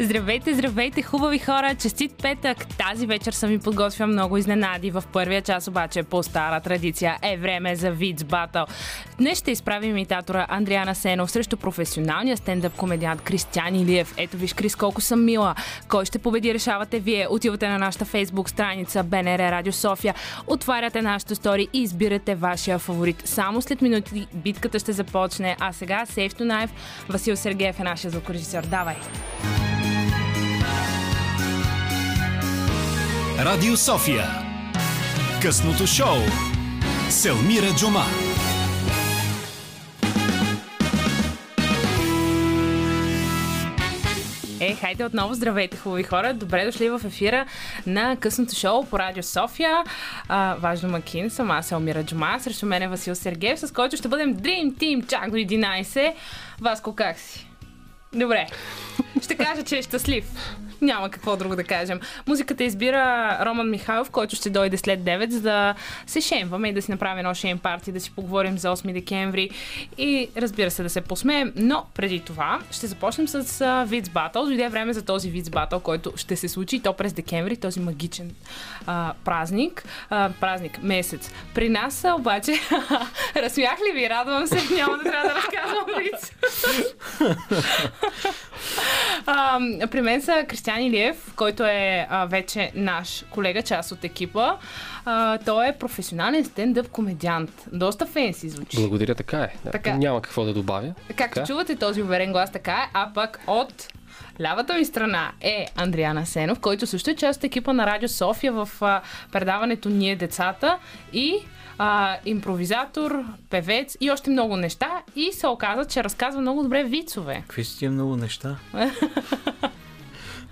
Здравейте, здравейте, хубави хора! Честит петък! Тази вечер съм ви подготвя много изненади. В първия час обаче по стара традиция е време за Виц Батъл. Днес ще изправим имитатора Андриана Сенов срещу професионалния стендъп комедиант Кристиан Илиев. Ето виж, Крис, колко съм мила. Кой ще победи, решавате вие. Отивате на нашата фейсбук страница БНР Радио София, отваряте нашата стори и избирате вашия фаворит. Само след минути битката ще започне, а сега Safe to Knife. Васил Сергеев е нашия звукорежисьор. Давай! Радио София. Късното шоу. Селмира Джума. Е, хайде отново, здравейте, хубави хора. Добре дошли в ефира на късното шоу по Радио София. А, важно Макин, съм аз Елмира Джума, срещу мен е Васил Сергеев, с който ще бъдем Dream Team чак до 11. Васко, как си? Добре. Ще кажа, че е щастлив. Няма какво друго да кажем. Музиката избира Роман Михайлов, който ще дойде след 9, за да се шемваме и да си направим едно шейм парти, да си поговорим за 8 декември и разбира се да се посмеем. Но преди това ще започнем с Виц Батъл. Дойде време за този Виц Батъл, който ще се случи то през декември, този магичен а, празник, а, празник, месец. При нас обаче, разсмях ли ви? Радвам се, няма да трябва да разказвам а, при мен са Кристиан Илиев, който е а, вече наш колега, част от екипа. А, той е професионален стендъп комедиант. Доста фенси звучи. Благодаря, така е. Да, Така. Няма какво да добавя. Както така? чувате този уверен глас, така е. А пък от лявата ми страна е Андриана Сенов, който също е част от екипа на Радио София в а, предаването Ние децата и а, импровизатор, певец и още много неща. И се оказа, че разказва много добре вицове. Какви са тия много неща?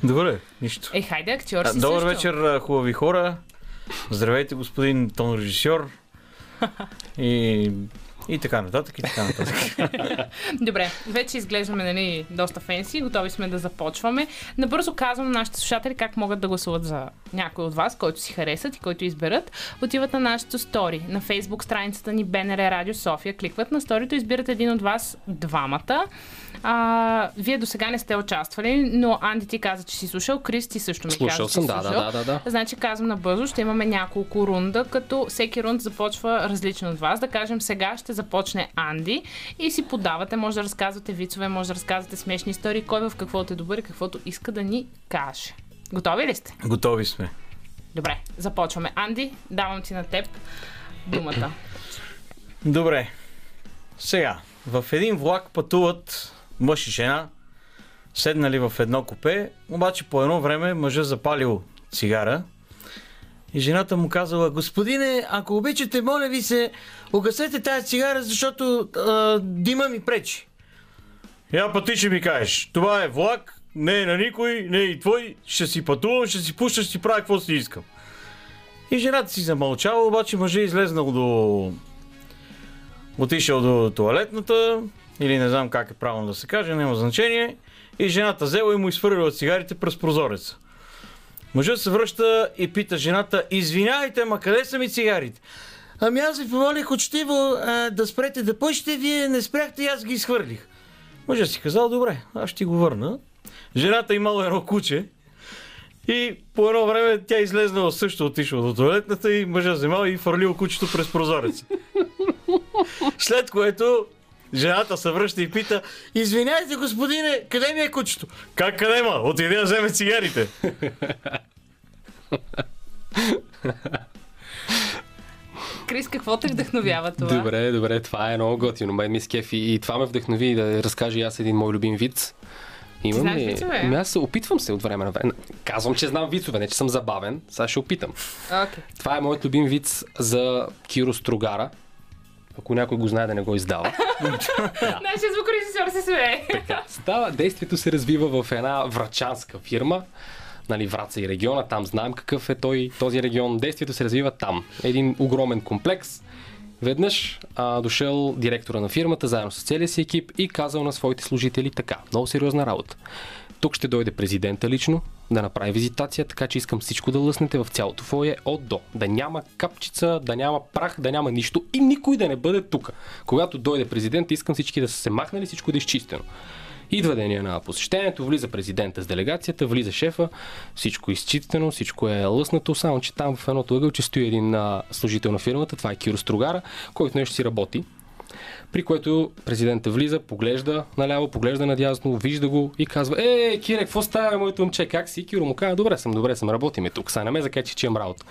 Добре, нищо. Е, хайде, актьор си Добър също. вечер, хубави хора. Здравейте, господин тон режисьор. И, и така нататък, и така нататък. Добре, вече изглеждаме нали, доста фенси, готови сме да започваме. Набързо казвам на нашите слушатели как могат да гласуват за някой от вас, който си харесат и който изберат. Отиват на нашото стори, на фейсбук страницата ни БНР Радио София, кликват на сторито, избират един от вас двамата. А, вие до сега не сте участвали, но Анди ти каза, че си слушал, Крис ти също ми Слушал каза, че съм, си да, да, слушал. да, да, да. Значи казвам набързо, ще имаме няколко рунда, като всеки рунд започва различно от вас. Да кажем сега ще започне Анди и си подавате, може да разказвате вицове, може да разказвате смешни истории, кой в каквото е добър и каквото иска да ни каже. Готови ли сте? Готови сме. Добре, започваме. Анди, давам ти на теб думата. Добре. Сега, в един влак пътуват мъж и жена, седнали в едно купе, обаче по едно време мъжа запалил цигара и жената му казала, господине, ако обичате, моля ви се, угасете тази цигара, защото а, дима ми пречи. Я пък ти ще ми кажеш, това е влак, не е на никой, не е и твой, ще си пътувам, ще си пуща, ще си правя какво си искам. И жената си замълчала, обаче мъжа е излезнал до отишъл до туалетната, или не знам как е правилно да се каже, няма значение, и жената взела и му изхвърлила цигарите през прозореца. Мъжът се връща и пита жената, извинявайте, ма къде са ми цигарите? Ами аз ви помолих учтиво а, да спрете да пъщите, вие не спряхте и аз ги изхвърлих. Мъжът си казал, добре, аз ще го върна. Жената имала едно куче и по едно време тя излезнала също, отишла до туалетната и мъжа вземал и фърлил кучето през прозореца. След което жената се връща и пита, извиняйте господине, къде ми е кучето? Как къде ма? Отиде да вземе цигарите. Крис, какво те вдъхновява това? Добре, добре, това е много готино. Мен ми скефи и това ме вдъхнови да разкажа и аз един мой любим виц. Имам знаеш ли? вицове? Ами аз се опитвам се от време на време. Казвам, че знам вицове, не че съм забавен. Сега ще опитам. Okay. Това е моят любим виц за Киро Строгара. Ако някой го знае да не го издава. Нашия звукорежисьор се смее. Така, става, действието се развива в една врачанска фирма, нали, Враца и региона, там знаем какъв е той, този регион. Действието се развива там. Един огромен комплекс. Веднъж а, дошъл директора на фирмата, заедно с целия си екип и казал на своите служители така, много сериозна работа. Тук ще дойде президента лично да направи визитация, така че искам всичко да лъснете в цялото фойе от до. Да няма капчица, да няма прах, да няма нищо и никой да не бъде тук. Когато дойде президент, искам всички да са се махнали, всичко да е изчистено. Идва деня на посещението, влиза президента с делегацията, влиза шефа, всичко е изчистено, всичко е лъснато, само че там в едното ъгъл, че стои един служител на фирмата, това е Киро Стругара, който нещо си работи. При което президента влиза, поглежда наляво, поглежда надясно, вижда го и казва, е, Кире, какво става, моето момче, как си? Киро му казва, добре съм, добре съм, работиме тук, сега не ме закачи, че имам работа.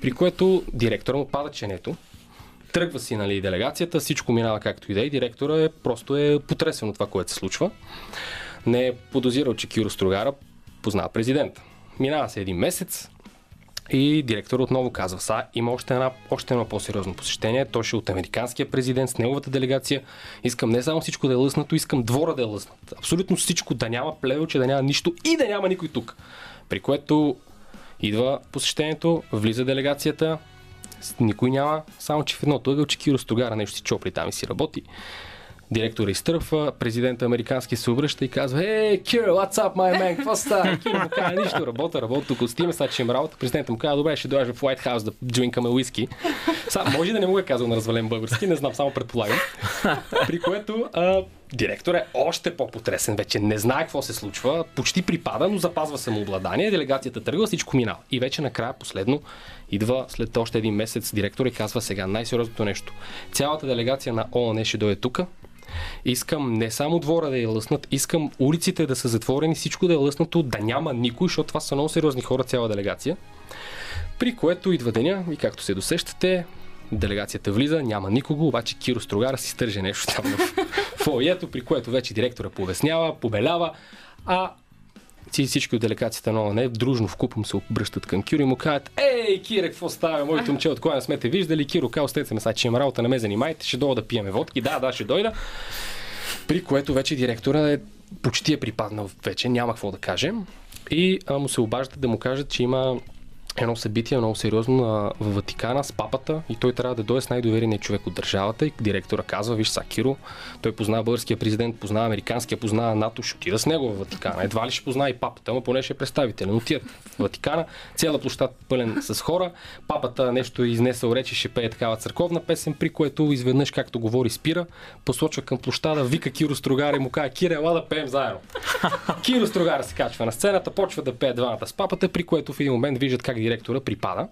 При което директора му пада ченето, тръгва си нали, делегацията, всичко минава както и да е, директора е, просто е потресен от това, което се случва. Не е подозирал, че Киро Строгара познава президента. Минава се един месец, и директор отново казва, са, има още, една, още едно по-сериозно посещение. То ще е от американския президент с неговата делегация. Искам не само всичко да е лъснато, искам двора да е лъснат. Абсолютно всичко, да няма плевелче, да няма нищо и да няма никой тук. При което идва посещението, влиза делегацията, никой няма, само че в едното ъгълче Киро Стогара нещо си чопли там и си работи. Директора изтърфва, президента американски се обръща и казва Ей, Киро, what's up, my man? Какво става? Киро му казва, нищо, работа, работа, тук отстиме, сега че им работа. Президентът му казва, добре, ще дойдеш в White House да джуинкаме уиски. Сега, може да не му е казал на развален български, не знам, само предполагам. При което а, директор е още по-потресен, вече не знае какво се случва, почти припада, но запазва самообладание, делегацията тръгва, всичко минава. И вече накрая последно идва след още един месец директор и казва сега най-сериозното нещо. Цялата делегация на ООН ще дойде тук, Искам не само двора да я лъснат, искам улиците да са затворени, всичко да е лъснато, да няма никой, защото това са много сериозни хора, цяла делегация. При което идва деня и както се досещате, делегацията влиза, няма никого, обаче Киро Строгара си стърже нещо там в фойето, при което вече директора пояснява, побелява, а всички от делегацията на ОНЕ дружно в купом се обръщат към Киро и му казват Ей, Кире, какво става? Моето момче, от кога не сме те виждали? Киро, као сте се сега, че има работа, не ме занимайте, ще дойда да пиеме водки. Да, да, ще дойда. При което вече директора е почти е припаднал вече, няма какво да кажем. И а, му се обаждат да му кажат, че има едно събитие много сериозно на, в Ватикана с папата и той трябва да дойде с най-довереният човек от държавата и директора казва, виж Сакиро, той познава българския президент, познава американския, познава НАТО, ще отида с него в Ватикана. Едва ли ще познава и папата, ама поне ще е представител. Отиват в Ватикана, цяла площад пълен с хора, папата нещо е изнесъл речи, ще пее такава църковна песен, при което изведнъж, както говори, спира, посочва към площада, вика Киро Строгар и му казва, Кире, ела да пеем заедно. Киро Строгар се качва на сцената, почва да пее двамата с папата, при което в един момент виждат как директора припада.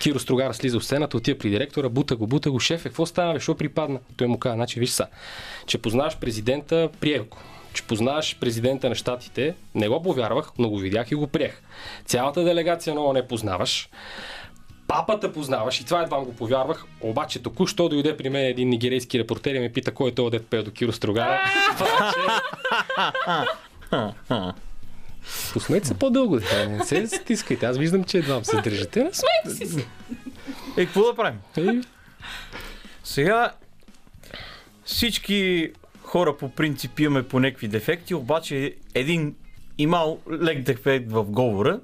Киро Строгар слиза в сцената, отива при директора, бута го, бута го, шеф, е, какво става, защо припадна? Той му казва, значи виж са, че познаваш президента, приех го че познаваш президента на щатите, не го повярвах, но го видях и го приех. Цялата делегация много не познаваш. Папата познаваш и това едва го повярвах, обаче току-що дойде при мен един нигерийски репортер и ме пита кой е този дет пел до Киро Строгара. Посмейте се по-дълго, да не се стискайте. Аз виждам, че едва се държите. Смейте си се. Е, какво да правим? Е, Сега всички хора по принцип имаме по някакви дефекти, обаче един имал лек дефект в говора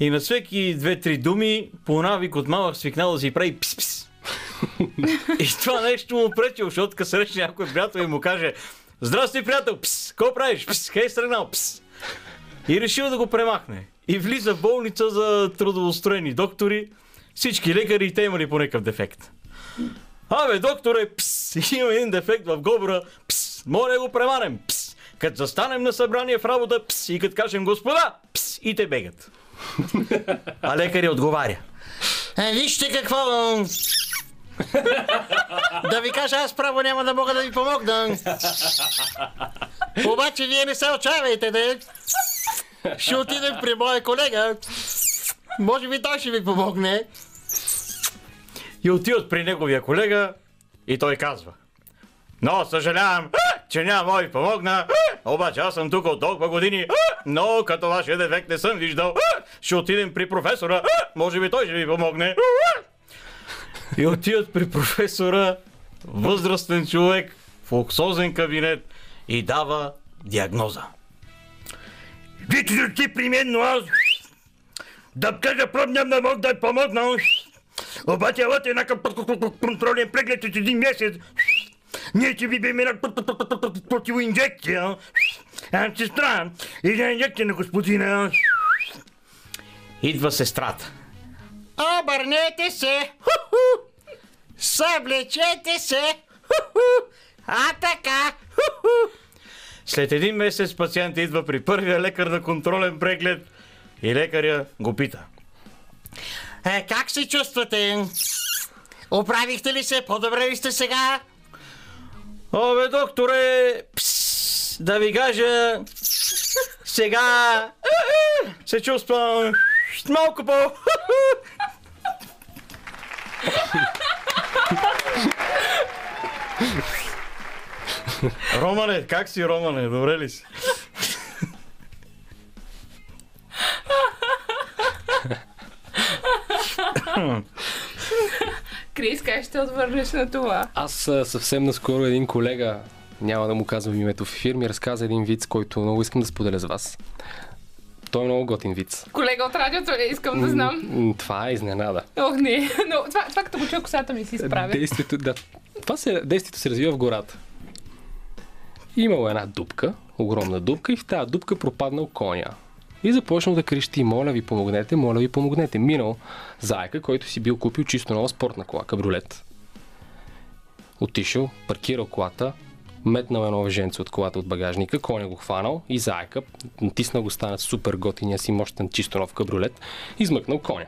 и на всеки две-три думи по навик от малък свикнал да си прави пис-пис. и това нещо му пречи, защото като срещне някой приятел и му каже Здрасти, приятел, пс, какво правиш? Пс, хей, стръгнал, пс. И решил да го премахне. И влиза в болница за трудоустроени доктори. Всички лекари и те имали по някакъв дефект. Абе, докторе, пс, има един дефект в говора, пс, моля да го преманем, пс. Като застанем на събрание в работа, пс, и като кажем господа, пс, и те бегат. А лекаря отговаря. Е, вижте какво... да ви кажа, аз право няма да мога да ви помогна. Обаче вие не се отчаявайте, да Ще отидем при моя колега. Може би той ще ви помогне. И отиват при неговия колега и той казва. Но съжалявам, че няма да ви помогна, обаче аз съм тук от толкова години, но като вашия дефект не съм виждал. Ще отидем при професора, може би той ще ви помогне. И отиват при професора, възрастен човек, в луксозен кабинет и дава диагноза. Вие ти при мен, но аз да кажа проб няма да мога да помогна. Обаче елате на контролен преглед от един месец. Ние ще ви бим една противоинжекция. А, сестра, една инжекция на господина. Идва сестрата. Обърнете се! Ху-ху! Съблечете се! Ху-ху! А така! Ху-ху! След един месец пациент идва при първия лекар на контролен преглед и лекаря го пита. Е, как се чувствате? Оправихте ли се? По-добре ли сте сега? Обе, докторе, пс, да ви кажа, сега се чувствам малко по... Романе, как си, Романе? Добре ли си? Крис, как ще отвърнеш на това? Аз съвсем наскоро един колега, няма да му казвам името в ефир, ми разказа един виц, който много искам да споделя с вас. Той е много готин виц. Колега от радиото ли искам да знам? М, Това е изненада. Ох, не. Но това, това като го чуя, косата ми си изправя. Действието, да, това се, действието се развива в гората. Имало една дупка, огромна дупка и в тази дупка пропаднал коня. И започнал да крещи, моля ви помогнете, моля ви помогнете. Минал заека, който си бил купил чисто нова спортна кола, кабриолет. Отишъл, паркирал колата, метнал едно въженце от колата от багажника, коня го хванал и заека, натиснал го станат супер готиния си мощен чисто нов кабриолет, измъкнал коня.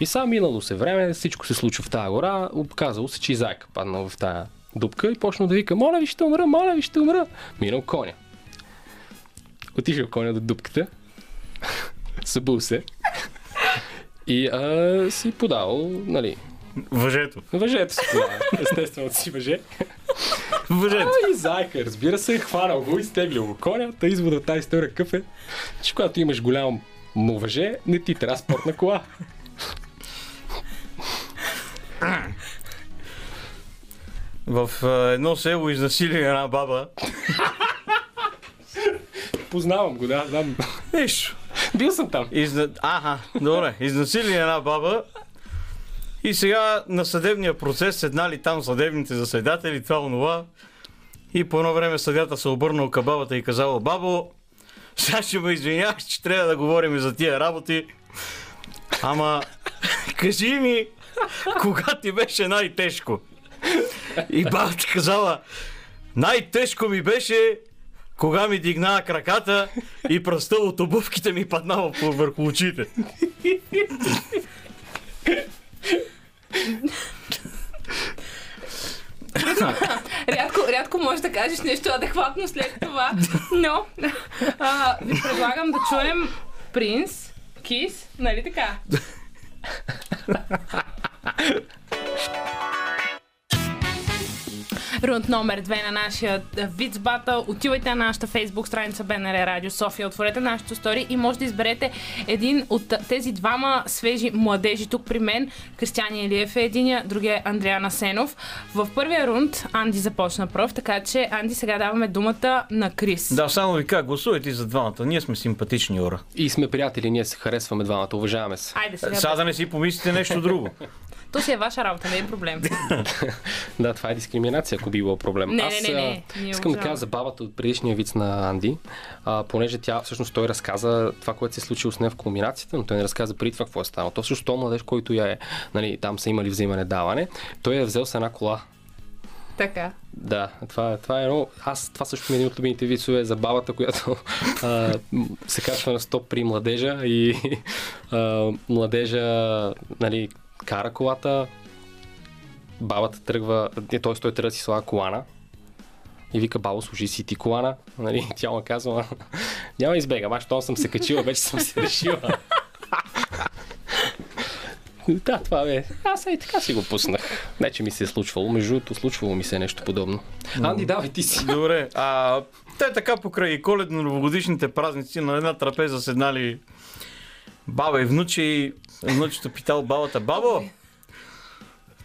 И само минало се време, всичко се случва в тази гора, оказало се, че и заека паднал в тази дупка и почнал да вика, моля ви ще умра, моля ви ще умра. Минал коня. Отишъл коня до дупката, събул се и а, си подал, нали, Въжето. въжето си подал, естествено си въже. Въжето. А, и зайка, разбира се, хванал го, изтеглил го коня, та извода от тази история какъв е, че когато имаш голямо му въже, не ти трябва спортна кола. В едно село изнасили една баба. Познавам го, да, знам. Нищо. Бил съм там. Изна... Аха, добре. Изнасили една баба. И сега на съдебния процес седнали там съдебните заседатели, това онова. И по едно време съдята се обърнал към бабата и казала, бабо, сега ще ме извиняваш, че трябва да говорим и за тия работи. Ама, кажи ми, кога ти беше най-тежко? И бабата казала, най-тежко ми беше, кога ми дигна краката и пръста от обувките ми паднава върху очите. Рядко, рядко можеш да кажеш нещо адекватно след това, но а, ви предлагам да чуем Принц, Кис, нали така? Рунд номер 2 на нашия Виц Батъл. Отивайте на нашата фейсбук страница БНР Радио София, отворете нашото стори и може да изберете един от тези двама свежи младежи тук при мен. Кристиан Илиев е единия, другия е Андриана Сенов. В първия рунд Анди започна пръв, така че Анди сега даваме думата на Крис. Да, само ви кажа, гласувайте за двамата. Ние сме симпатични ора. И сме приятели, ние се харесваме двамата, уважаваме се. Айде сега. Сега да не си помислите нещо друго. То си е ваша работа, не е проблем. Да, това е дискриминация, ако би било проблем. Не, Аз не, не, не. Ние искам да кажа за бабата от предишния виц на Анди, а, понеже тя, всъщност той разказа това, което се е случило с нея в кулминацията, но той не разказа преди това какво е станало. То всъщност то младеж, който я е, нали, там са имали взимане-даване, той е взел с една кола. така. Да, това, това е едно. Аз това също ми е един от любимите вицове за бабата, която а, се качва на стоп при младежа и а, младежа нали, кара колата, бабата тръгва, т.е. той тръгва да си слага колана и вика, бабо, служи си ти колана. Нали, тя му казва, няма избегам, аз щом съм се качила, вече съм се решила. Да, това бе. Аз и така си го пуснах. Не, че ми се е случвало. Между другото, случвало ми се нещо подобно. Анди, давай ти си. Добре, а те така покрай коледно-новогодишните празници на една трапеза седнали баба и внуче и внучето питал бабата, бабо,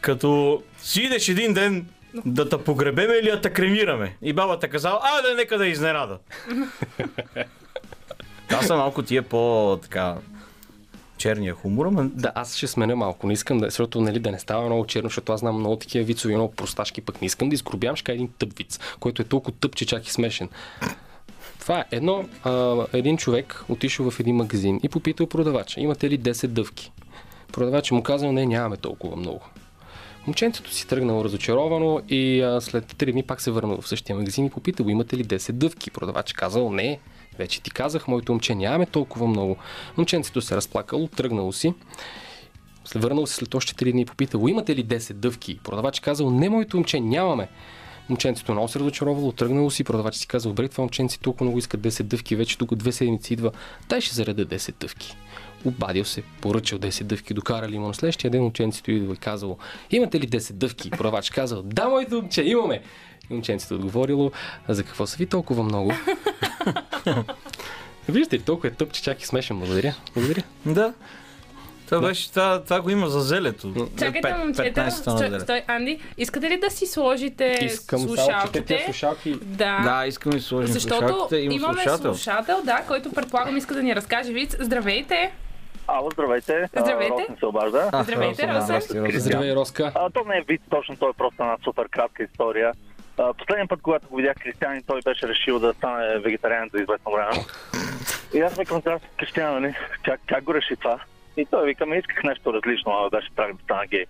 като си идеш един ден да те погребеме или да те кремираме? И бабата казала, а да нека да изненада. Аз съм малко тия по така черния хумор, ама Да, аз ще сменя малко. Не искам да, защото нали, да не става много черно, защото аз знам много такива вицове, много просташки, пък не искам да изгробявам, ще кажа един тъп виц, който е толкова тъп, че чак и смешен. Това е едно, а, един човек отишъл в един магазин и попитал продавача, имате ли 10 дъвки? Продавача му казал, не, нямаме толкова много. Момченцето си тръгнало разочаровано и а, след 3 дни пак се върнал в същия магазин и попитал, имате ли 10 дъвки? Продавач казал, не, вече ти казах, моето момче нямаме толкова много. Момченцето се разплакало, тръгнало си. Върнал се след още 3 дни и попитал, имате ли 10 дъвки? Продавач казал, не, моето момче нямаме. Момченцето много се разочаровало, тръгнало си, продавач си казал, добре, това момченце толкова много иска 10 дъвки, вече тук две седмици идва, дай ще зареда 10 дъвки. Обадил се, поръчал 10 дъвки, докарали му на следващия ден момченцето идва и казало, имате ли 10 дъвки? Продавач казал, да, моето момче, имаме. И момченцето отговорило, а за какво са ви толкова много? Виждате ли, толкова е тъп, че чак и смешен. Благодаря. Благодаря. Да. Това, беше, това, това го има за зелето. Чакайте, момчета. 15 тона Стой, стой, Анди, искате ли да си сложите Искам слушалките? слушалки Да. Да, искам да си сложим Защото слушалките. Има имаме слушател. слушател, да, който предполагам иска да ни разкаже вид. Здравейте! Ало, здравейте. Здравейте. Росен се обажда. А, Здравейте, Росен. Здравей, Роска. А, то не е вид, точно той е просто една супер кратка история. А, последния път, когато го видях Кристиан, той беше решил да стане вегетариан за известно време. И аз викам, сега Кристиан, нали, как, как го реши това? И той вика, ми исках нещо различно, а беше страх да стана гей.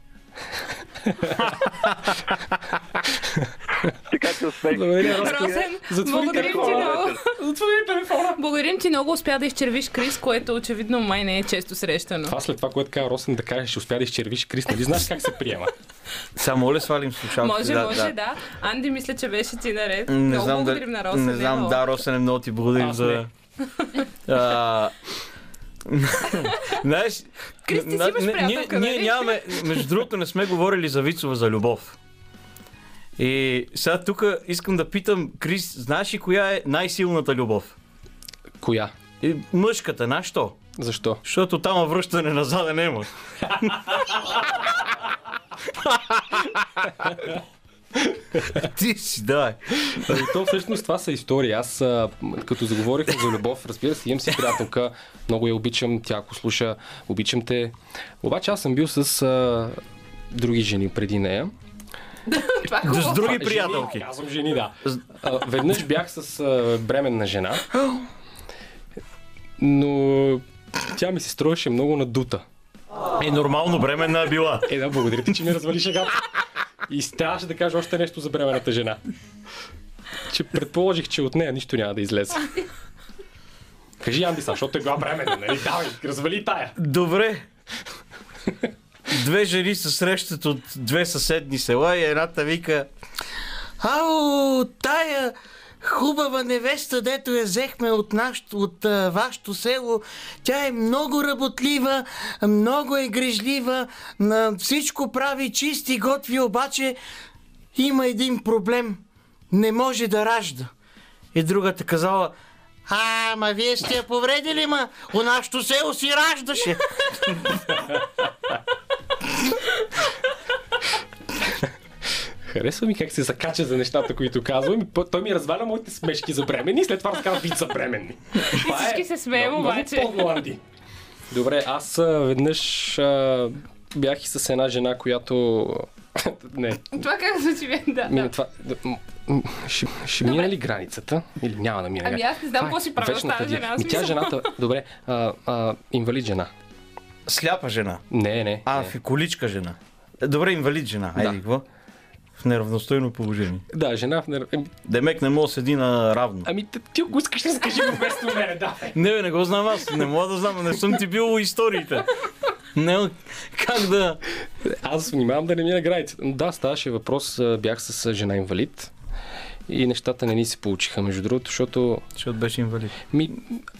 така че успех. Росен, благодарим ти много. Телефона. Благодарим ти много. Успя да изчервиш Крис, което очевидно май не е често срещано. Това след това, което каза Росен да каже, ще успя да изчервиш Крис, нали знаеш как се приема? Само ли свалим слушалките? Може, може, да. Анди, мисля, че беше ти наред. Не много знам, благодарим дали, на Росен. не знам, да, Росен, много ти благодарим за... Знаеш, Крис, ти си имаш ние, ние нали? нямаме, между другото не сме говорили за вицове за любов. И сега тук искам да питам, Крис, знаеш ли коя е най-силната любов? Коя? И мъжката, знаеш що? Защо? Защото там връщане назад няма. Ти си, давай. Ами то всъщност това са истории. Аз като заговорих за любов, разбира се, имам си приятелка, много я обичам, тя ако слуша, обичам те. Обаче аз съм бил с а, други жени преди нея. Това е С други Жени, приятелки. Казвам жени, да. А, веднъж бях с а, бременна жена, но тя ми се строеше много надута. Е, нормално бременна е била. Е, да, благодаря ти, че ми развали шегата. И трябваше да кажа още нещо за бременната жена. Че предположих, че от нея нищо няма да излезе. Кажи, Анди, са, защото е била бременна, нали? Давай, развали тая. Добре. Две жени се срещат от две съседни села и едната вика Ау, тая хубава невеста, дето я взехме от, наш, от а, вашето село, тя е много работлива, много е грижлива, на всичко прави чисти, готви, обаче има един проблем. Не може да ражда. И другата казала, а, ма вие сте я повредили, ма у нашото село си раждаше. Харесва ми как се закача за нещата, които казвам. И Той ми разваля моите смешки за бременни и след това разказва вид за бременни. Това всички се смеем, много- много обаче. Анди. Добре, аз а, веднъж а, бях и с една жена, която... Не, Това как звучи мен, да. Мина, да. това, да, ще, ще мине ли границата? Или няма да мине? Ами аз не знам е какво си правя с тази жена, Ми тя смисъл. жената, добре, а, а, инвалид жена. Сляпа жена. Не, не. А, не. фиколичка жена. Е, Добре, инвалид жена. Айде, Да. какво? В неравностойно положение. Да, жена в нер... Ами, Демек не мога да седи на равно. ами ти ако искаш да скажи го вместо мене, давай. Не, бе, не го знам аз. Не мога да знам. Не съм ти бил историите. Не, как да... Аз внимавам да не мина границата. Да, ставаше въпрос, бях с жена инвалид. И нещата не ни се получиха, между другото, защото Защото беше инвалид. ми,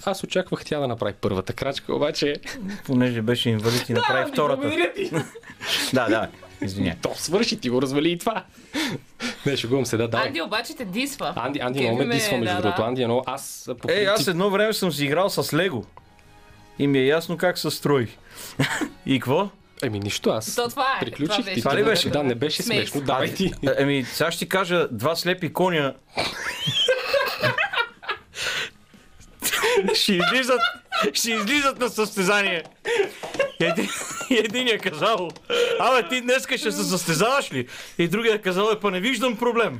аз очаквах тя да направи първата крачка, обаче... Понеже беше инвалид и направи втората. Благодаря ти. Да, да. Извиня. То свърши, ти го развали и това. Не, шегувам се, да, давай. Анди обаче те дисва. Анди, Анди много ме дисва, между да, другото. да. Анди е много... Аз по Е, аз едно време съм си играл с Лего. И ми е ясно как се строи. и какво? Еми нищо, аз То това е. приключих. Това ти, беше. Това ли да, беше? Да, не беше смешно. Давай ти. Еми, сега ще ти кажа два слепи коня. ще излизат, ще излизат на състезание. Един, един е казал, абе ти днеска ще се състезаваш ли? И другия е казал, е па не виждам проблем.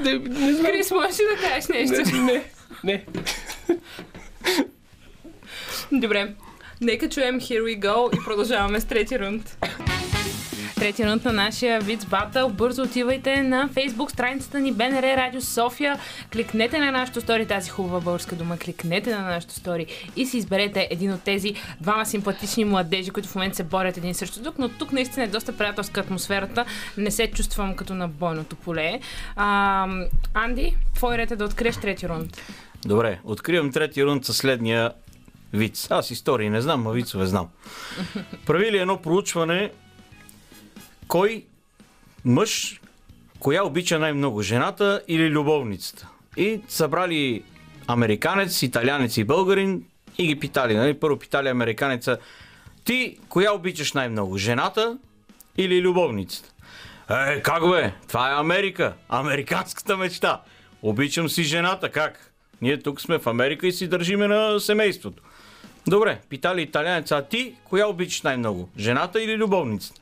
Не, не знам. Крис, можеш ли да кажеш нещо? Не, не. Добре. Нека чуем Here We Go и продължаваме с трети рунд. Трети рунд на нашия Виц Батъл. Бързо отивайте на Facebook страницата ни БНР Радио София. Кликнете на нашото стори, тази хубава българска дума. Кликнете на нашото стори и си изберете един от тези двама симпатични младежи, които в момента се борят един срещу друг, но тук наистина е доста приятелска атмосферата. Не се чувствам като на бойното поле. А, Анди, твой ред е да откриеш трети рунд. Добре, откривам трети рунд със следния виц. Аз истории не знам, а вицове знам. Правили едно проучване кой мъж, коя обича най-много, жената или любовницата. И събрали американец, италянец и българин и ги питали. Нали? Първо питали американеца, ти коя обичаш най-много, жената или любовницата? Е, как бе? Това е Америка. Американската мечта. Обичам си жената, как? Ние тук сме в Америка и си държиме на семейството. Добре, питали италянеца, а ти коя обичаш най-много? Жената или любовницата?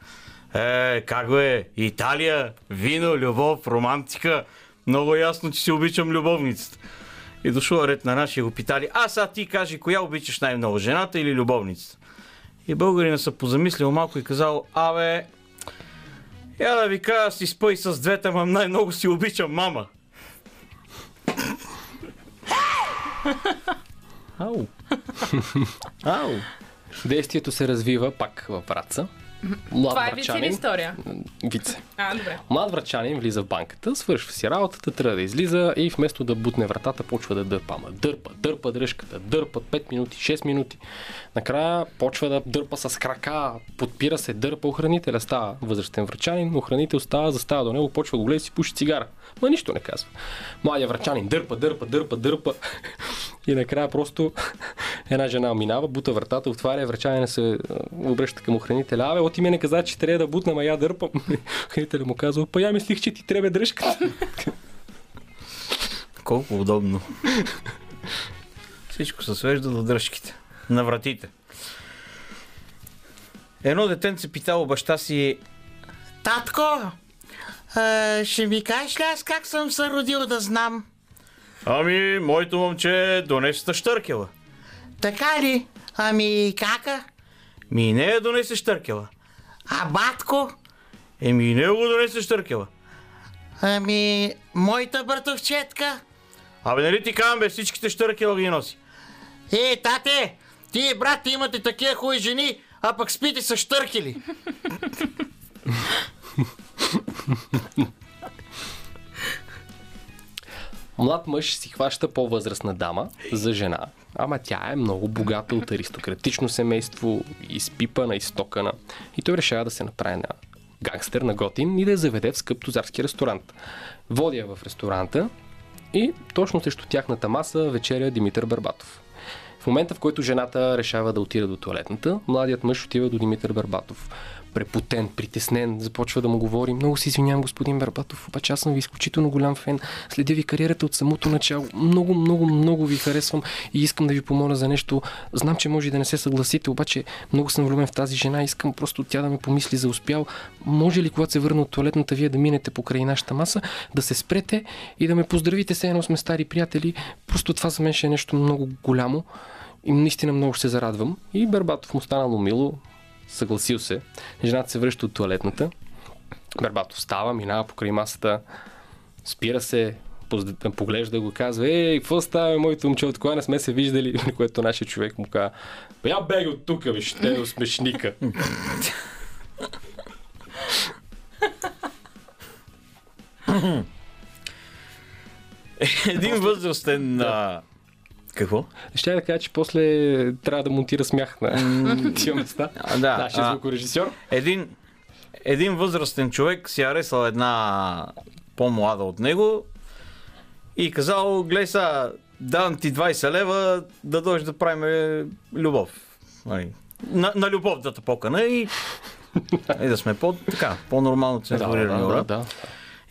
Е, как бе? Италия, вино, любов, романтика. Много ясно, че си обичам любовницата. И дошъл ред на нашия го питали, а сега ти кажи, коя обичаш най-много, жената или любовницата? И българина се позамислил малко и казал, абе, я да ви кажа, си спъй с двете, ма най-много си обичам мама. Ау. Ау. Действието се развива пак във Враца. Млад Това е виц или врачанин. история? Вице. А, добре. Млад врачанин влиза в банката, свършва си работата, трябва да излиза и вместо да бутне вратата, почва да дърпа. Ама дърпа, дърпа дръжката, дърпа 5 минути, 6 минути. Накрая почва да дърпа с крака, подпира се, дърпа охранителя, става възрастен врачанин, охранител става, застава до него, почва да го гледа и си пуши цигара. Ма нищо не казва. Младия врачанин дърпа, дърпа, дърпа, дърпа. И накрая просто една жена минава, бута вратата, отваря, врачанина се а, обръща към охранителя. Абе, от мене каза, че трябва да бутна, ма я дърпам. Охранителя му казва, па я мислих, че ти трябва дръжката. Колко удобно. Всичко се свежда до дръжките. На вратите. Едно детенце питало баща си Татко, а, ще ми кажеш ли аз как съм се родил да знам? Ами, моето момче донесе щъркела. Така ли? Ами кака? Ми и нея донесе щъркела. А батко? Еми и него го донесе щъркела. Ами моята братовчетка? Абе, нали ти казвам, бе, всичките щъркела ги носи. Е, тате, ти брат имате такива хубави жени, а пък спите с штъркели. Млад мъж си хваща по-възрастна дама за жена, ама тя е много богата от аристократично семейство, изпипана, изтокана. И той решава да се направи на гангстер, на готин и да я заведе в скъп тузарски ресторант. Води я в ресторанта и точно срещу тяхната маса вечеря Димитър Барбатов. В момента, в който жената решава да отида до туалетната, младият мъж отива до Димитър Барбатов. Препотен, притеснен, започва да му говори. Много се извинявам, господин Барбатов, обаче аз съм ви изключително голям фен. Следя ви кариерата от самото начало. Много, много, много ви харесвам и искам да ви помоля за нещо. Знам, че може да не се съгласите, обаче много съм влюбен в тази жена. Искам просто тя да ми помисли за успял. Може ли, когато се върна от туалетната, вие да минете покрай нашата маса, да се спрете и да ме поздравите, се едно сме стари приятели. Просто това за мен ще е нещо много голямо. И наистина много ще се зарадвам. И Бербатов му станало мило, съгласил се. Жената се връща от туалетната. Бербатов става, минава покрай масата, спира се, поглежда го, казва, ей, какво става, моето момче, от кога не сме се виждали, на което нашия човек му казва, «Бе, я беги от тук, бе, ще е смешника. Един възрастен... А... Какво? Ще да кажа, че после трябва да монтира смях на тия места. Да, Нашия звукорежисьор. Един, един възрастен човек си аресал една по-млада от него и казал, гледай сега, давам ти 20 лева да дойдеш да правим любов. Нали, На, на любов да те покана и, и да сме по, така, по-нормално цензурирани. да, Да, да.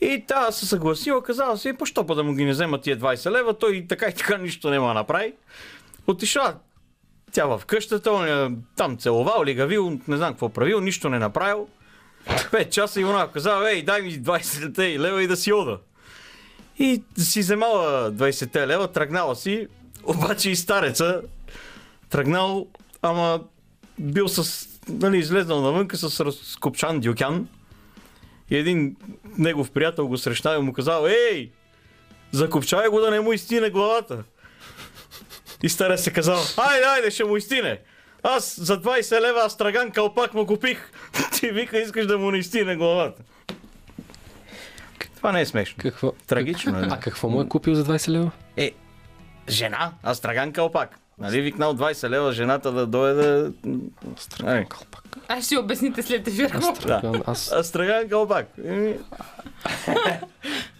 И та се съгласила, казала си, по що па да му ги не взема тия 20 лева, той така и така нищо няма направи. Отишла тя в къщата, он там целувал, лигавил, не знам какво правил, нищо не направил. Пет часа и она казала, ей, дай ми 20 лева и да си ода. И си вземала 20 лева, тръгнала си, обаче и стареца тръгнал, ама бил с, нали, излезнал навънка с разкопчан дюкян и един негов приятел го срещнал и му казал, ей, закопчай го да не му изтине главата. И старец се казал, айде, айде, ще му изтине. Аз за 20 лева астраган калпак му купих. Ти вика, искаш да му не изтине главата. Това не е смешно. Какво? Трагично е. А какво му е купил за 20 лева? Е, жена, астраган калпак. Нали викнал 20 лева жената да дойде. Ай, Калпак. Аз ще обясните след ефир. Да. Аз... Астраган калпак.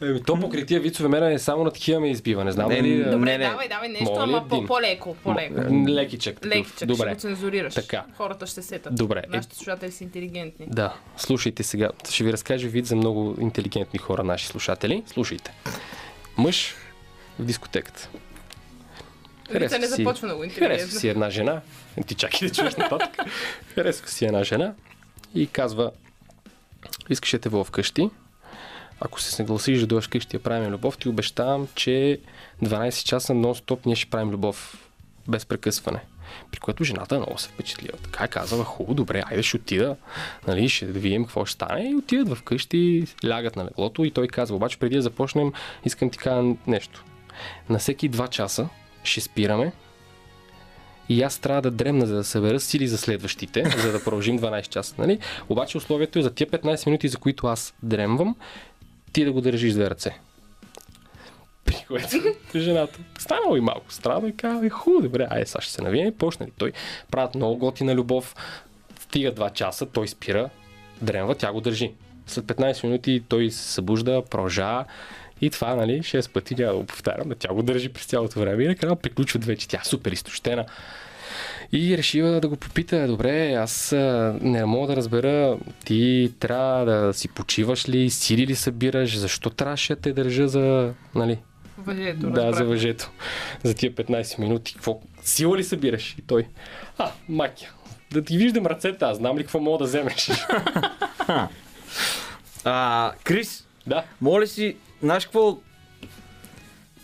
Еми, то покри тия вицове мене е само на такива ме избива. Не знам Не, а, Добре, Не, не. давай, давай нещо, Моля ли, ама по- по-леко, по-леко. Лекичък. такъв. Лекичък, ще Добре. го цензурираш. Така. Хората ще сетат. Добре. Е- Нашите слушатели са интелигентни. Да, слушайте сега. Ще ви разкажа вид за много интелигентни хора, наши слушатели. Слушайте. Мъж в дискотеката. Рица не си- започва много Харесва интелигентно. си една жена. Ти чакай да чуеш нататък. Харесва си една жена и казва искаш да те вова вкъщи. Ако се съгласиш да дойдеш вкъщи да правим любов, ти обещавам, че 12 часа нон-стоп ние ще правим любов без прекъсване. При което жената много се впечатлила. Така е казала, хубаво, добре, айде ще отида, нали, ще видим какво ще стане. И отидат вкъщи, лягат на леглото и той казва, обаче преди да започнем, искам ти кажа нещо. На всеки 2 часа ще спираме и аз трябва да дремна, за да събера сили за следващите, за да продължим 12 часа. Нали? Обаче условието е за тия 15 минути, за които аз дремвам, ти да го държиш с две ръце. При което жената станала и малко странно и казва, е хубаво, добре, айде сега ще се навием и почнали. Той правят много готина любов, стига 2 часа, той спира, дремва, тя го държи. След 15 минути той се събужда, продължава и това, нали, 6 пъти няма да го повтарям, тя го държи през цялото време и накрая приключват вече. Тя е супер изтощена. И решила да го попита, добре, аз а, не мога да разбера, ти трябва да си почиваш ли, сили ли събираш, защо трябваше да те държа за, нали, Въжето, да, разбрах. за въжето. За тия 15 минути. Какво? Сила ли събираш? И той. А, макия. Да ти виждам ръцете, аз знам ли какво мога да вземеш. А, Крис, да. моля си, знаеш какво...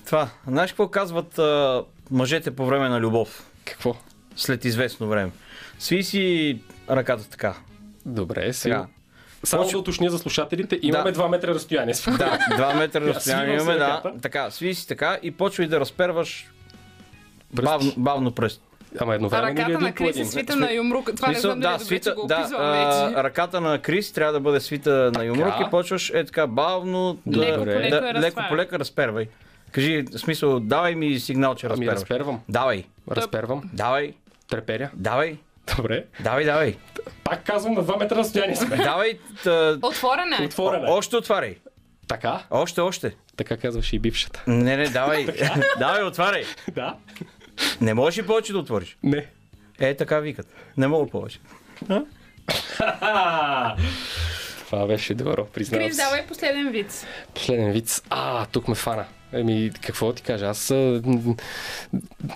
Това, знаеш какво казват а, мъжете по време на любов? Какво? След известно време. Сви си ръката така. Добре, сега. Сега. Само Почва- да уточня за слушателите, имаме Да. 2 метра разстояние. Да, 2 метра разстояние имаме, да. Така, сви си така и почвай да разперваш бавно, бавно пръст. Ама едновременно или ръката един на Крис е свита на юмрук. Това не Смисъл, знам дали да, добре, свита, че го да, описвам а, вече. ръката на Крис трябва да бъде свита на юмрук и почваш е така бавно да, Леко да, я леко разправя. по леко разпервай. Кажи, в смисъл, давай ми сигнал, че Ами разперваш. разпервам. Давай, Разпервам. давай, Треперя. давай, Добре. давай, давай. Пак казвам на 2 метра разстояние сме. Давай, та, Отворена е. Отворена. е. още отваряй. Така. Още, още. Така казваше и бившата. Не, не, давай. давай, отваряй. Да. Не можеш ли повече да отвориш? Не. Е, така викат. Не мога повече. Това беше добро, признавам Крис, давай последен вид. Последен вид. А, тук ме фана. Еми, какво ти кажа? Аз...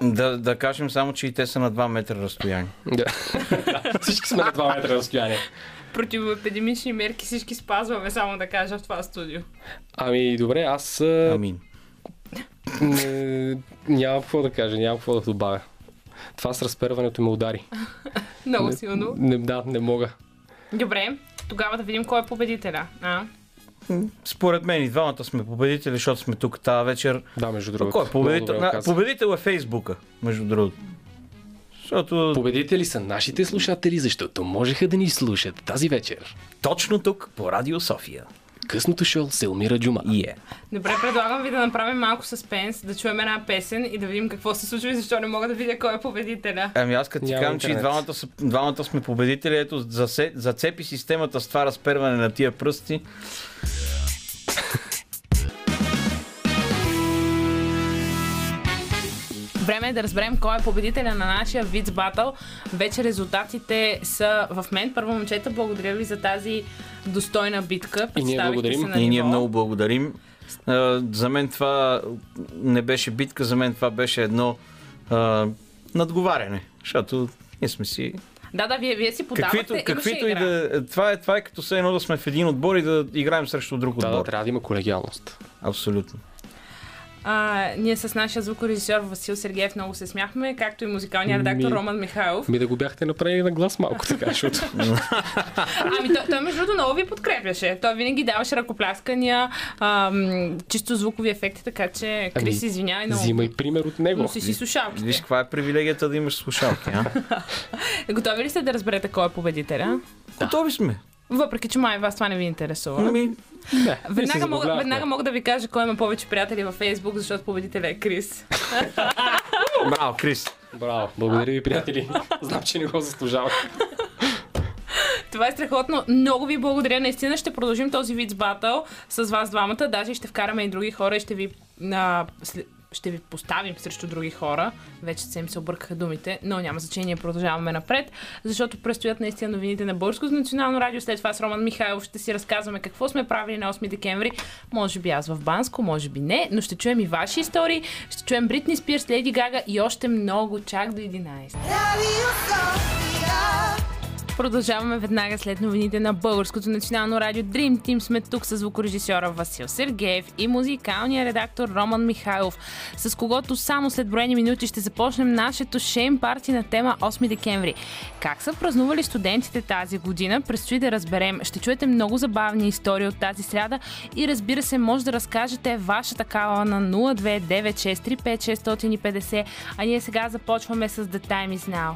Да, да кажем само, че и те са на 2 метра разстояние. Да. Всички сме на 2 метра разстояние. Противоепидемични мерки всички спазваме, само да кажа в това студио. Ами, добре, аз... Амин. Не, нямам какво да кажа, нямам какво да добавя. Това с разперването ме удари. Много Не- силно. Не, да, не мога. Добре, тогава да видим кой е победителя. А? Според мен и двамата сме победители, защото сме тук тази вечер. Да, между другото. Кой е победител? На, победител е Фейсбука, между другото. Защото Победители са нашите слушатели, защото можеха да ни слушат тази вечер. точно тук по Радио София. Късното шоу се умира Джума. И е. Добре, предлагам ви да направим малко съспенс, да чуем една песен и да видим какво се случва и защо не мога да видя кой е победителя. Ами аз като ти казвам, че и двамата, двамата сме победители, ето зацепи системата с това разперване на тия пръсти. Време е да разберем кой е победителя на нашия Виц Батъл. Вече резултатите са в мен. Първо, момчета, благодаря ви за тази достойна битка. И ние благодарим. се И ние много благодарим. За мен това не беше битка, за мен това беше едно а, надговаряне. Защото ние сме си Да, да, вие, вие си подавахте. Каквито, каквито и да. Това е, това е като все едно да сме в един отбор и да играем срещу друг Да, отбор. да, трябва да има колегиалност. Абсолютно. А, ние с нашия звукорежисьор Васил Сергеев много се смяхме, както и музикалният редактор Ми- Роман Михайлов. Ми да го бяхте направили на глас малко така, защото... Ами той, той между другото много ви подкрепяше. Той винаги даваше ръкопляскания, ам, чисто звукови ефекти, така че Крис, извинявай много. Взимай пример от него. Но си си слушалките. Виж каква е привилегията да имаш слушалки, а? Готови ли сте да разберете кой е победителя? Готови сме. Въпреки, че май вас това не ви интересува. Ами, Не, Веднага мога, веднага мога да ви кажа кой има повече приятели във Фейсбук, защото победителя е Крис. браво, Крис. Браво, благодаря ви, приятели. Знам, че не го заслужавах. Това е страхотно. Много ви благодаря. Наистина ще продължим този вид с батъл с вас двамата. Даже ще вкараме и други хора и ще ви, а, след- ще ви поставим срещу други хора. Вече се им се объркаха думите, но няма значение, продължаваме напред, защото предстоят наистина новините на Българското национално радио. След това с Роман Михайлов ще си разказваме какво сме правили на 8 декември. Може би аз в Банско, може би не, но ще чуем и ваши истории. Ще чуем Бритни Спирс, Леди Гага и още много, чак до 11. Продължаваме веднага след новините на Българското национално радио Dream Team. Сме тук с звукорежисьора Васил Сергеев и музикалния редактор Роман Михайлов, с когото само след броени минути ще започнем нашето шейм парти на тема 8 декември. Как са празнували студентите тази година, предстои да разберем. Ще чуете много забавни истории от тази сряда и разбира се, може да разкажете ваша такава на 029635650, а ние сега започваме с The Time Is Now.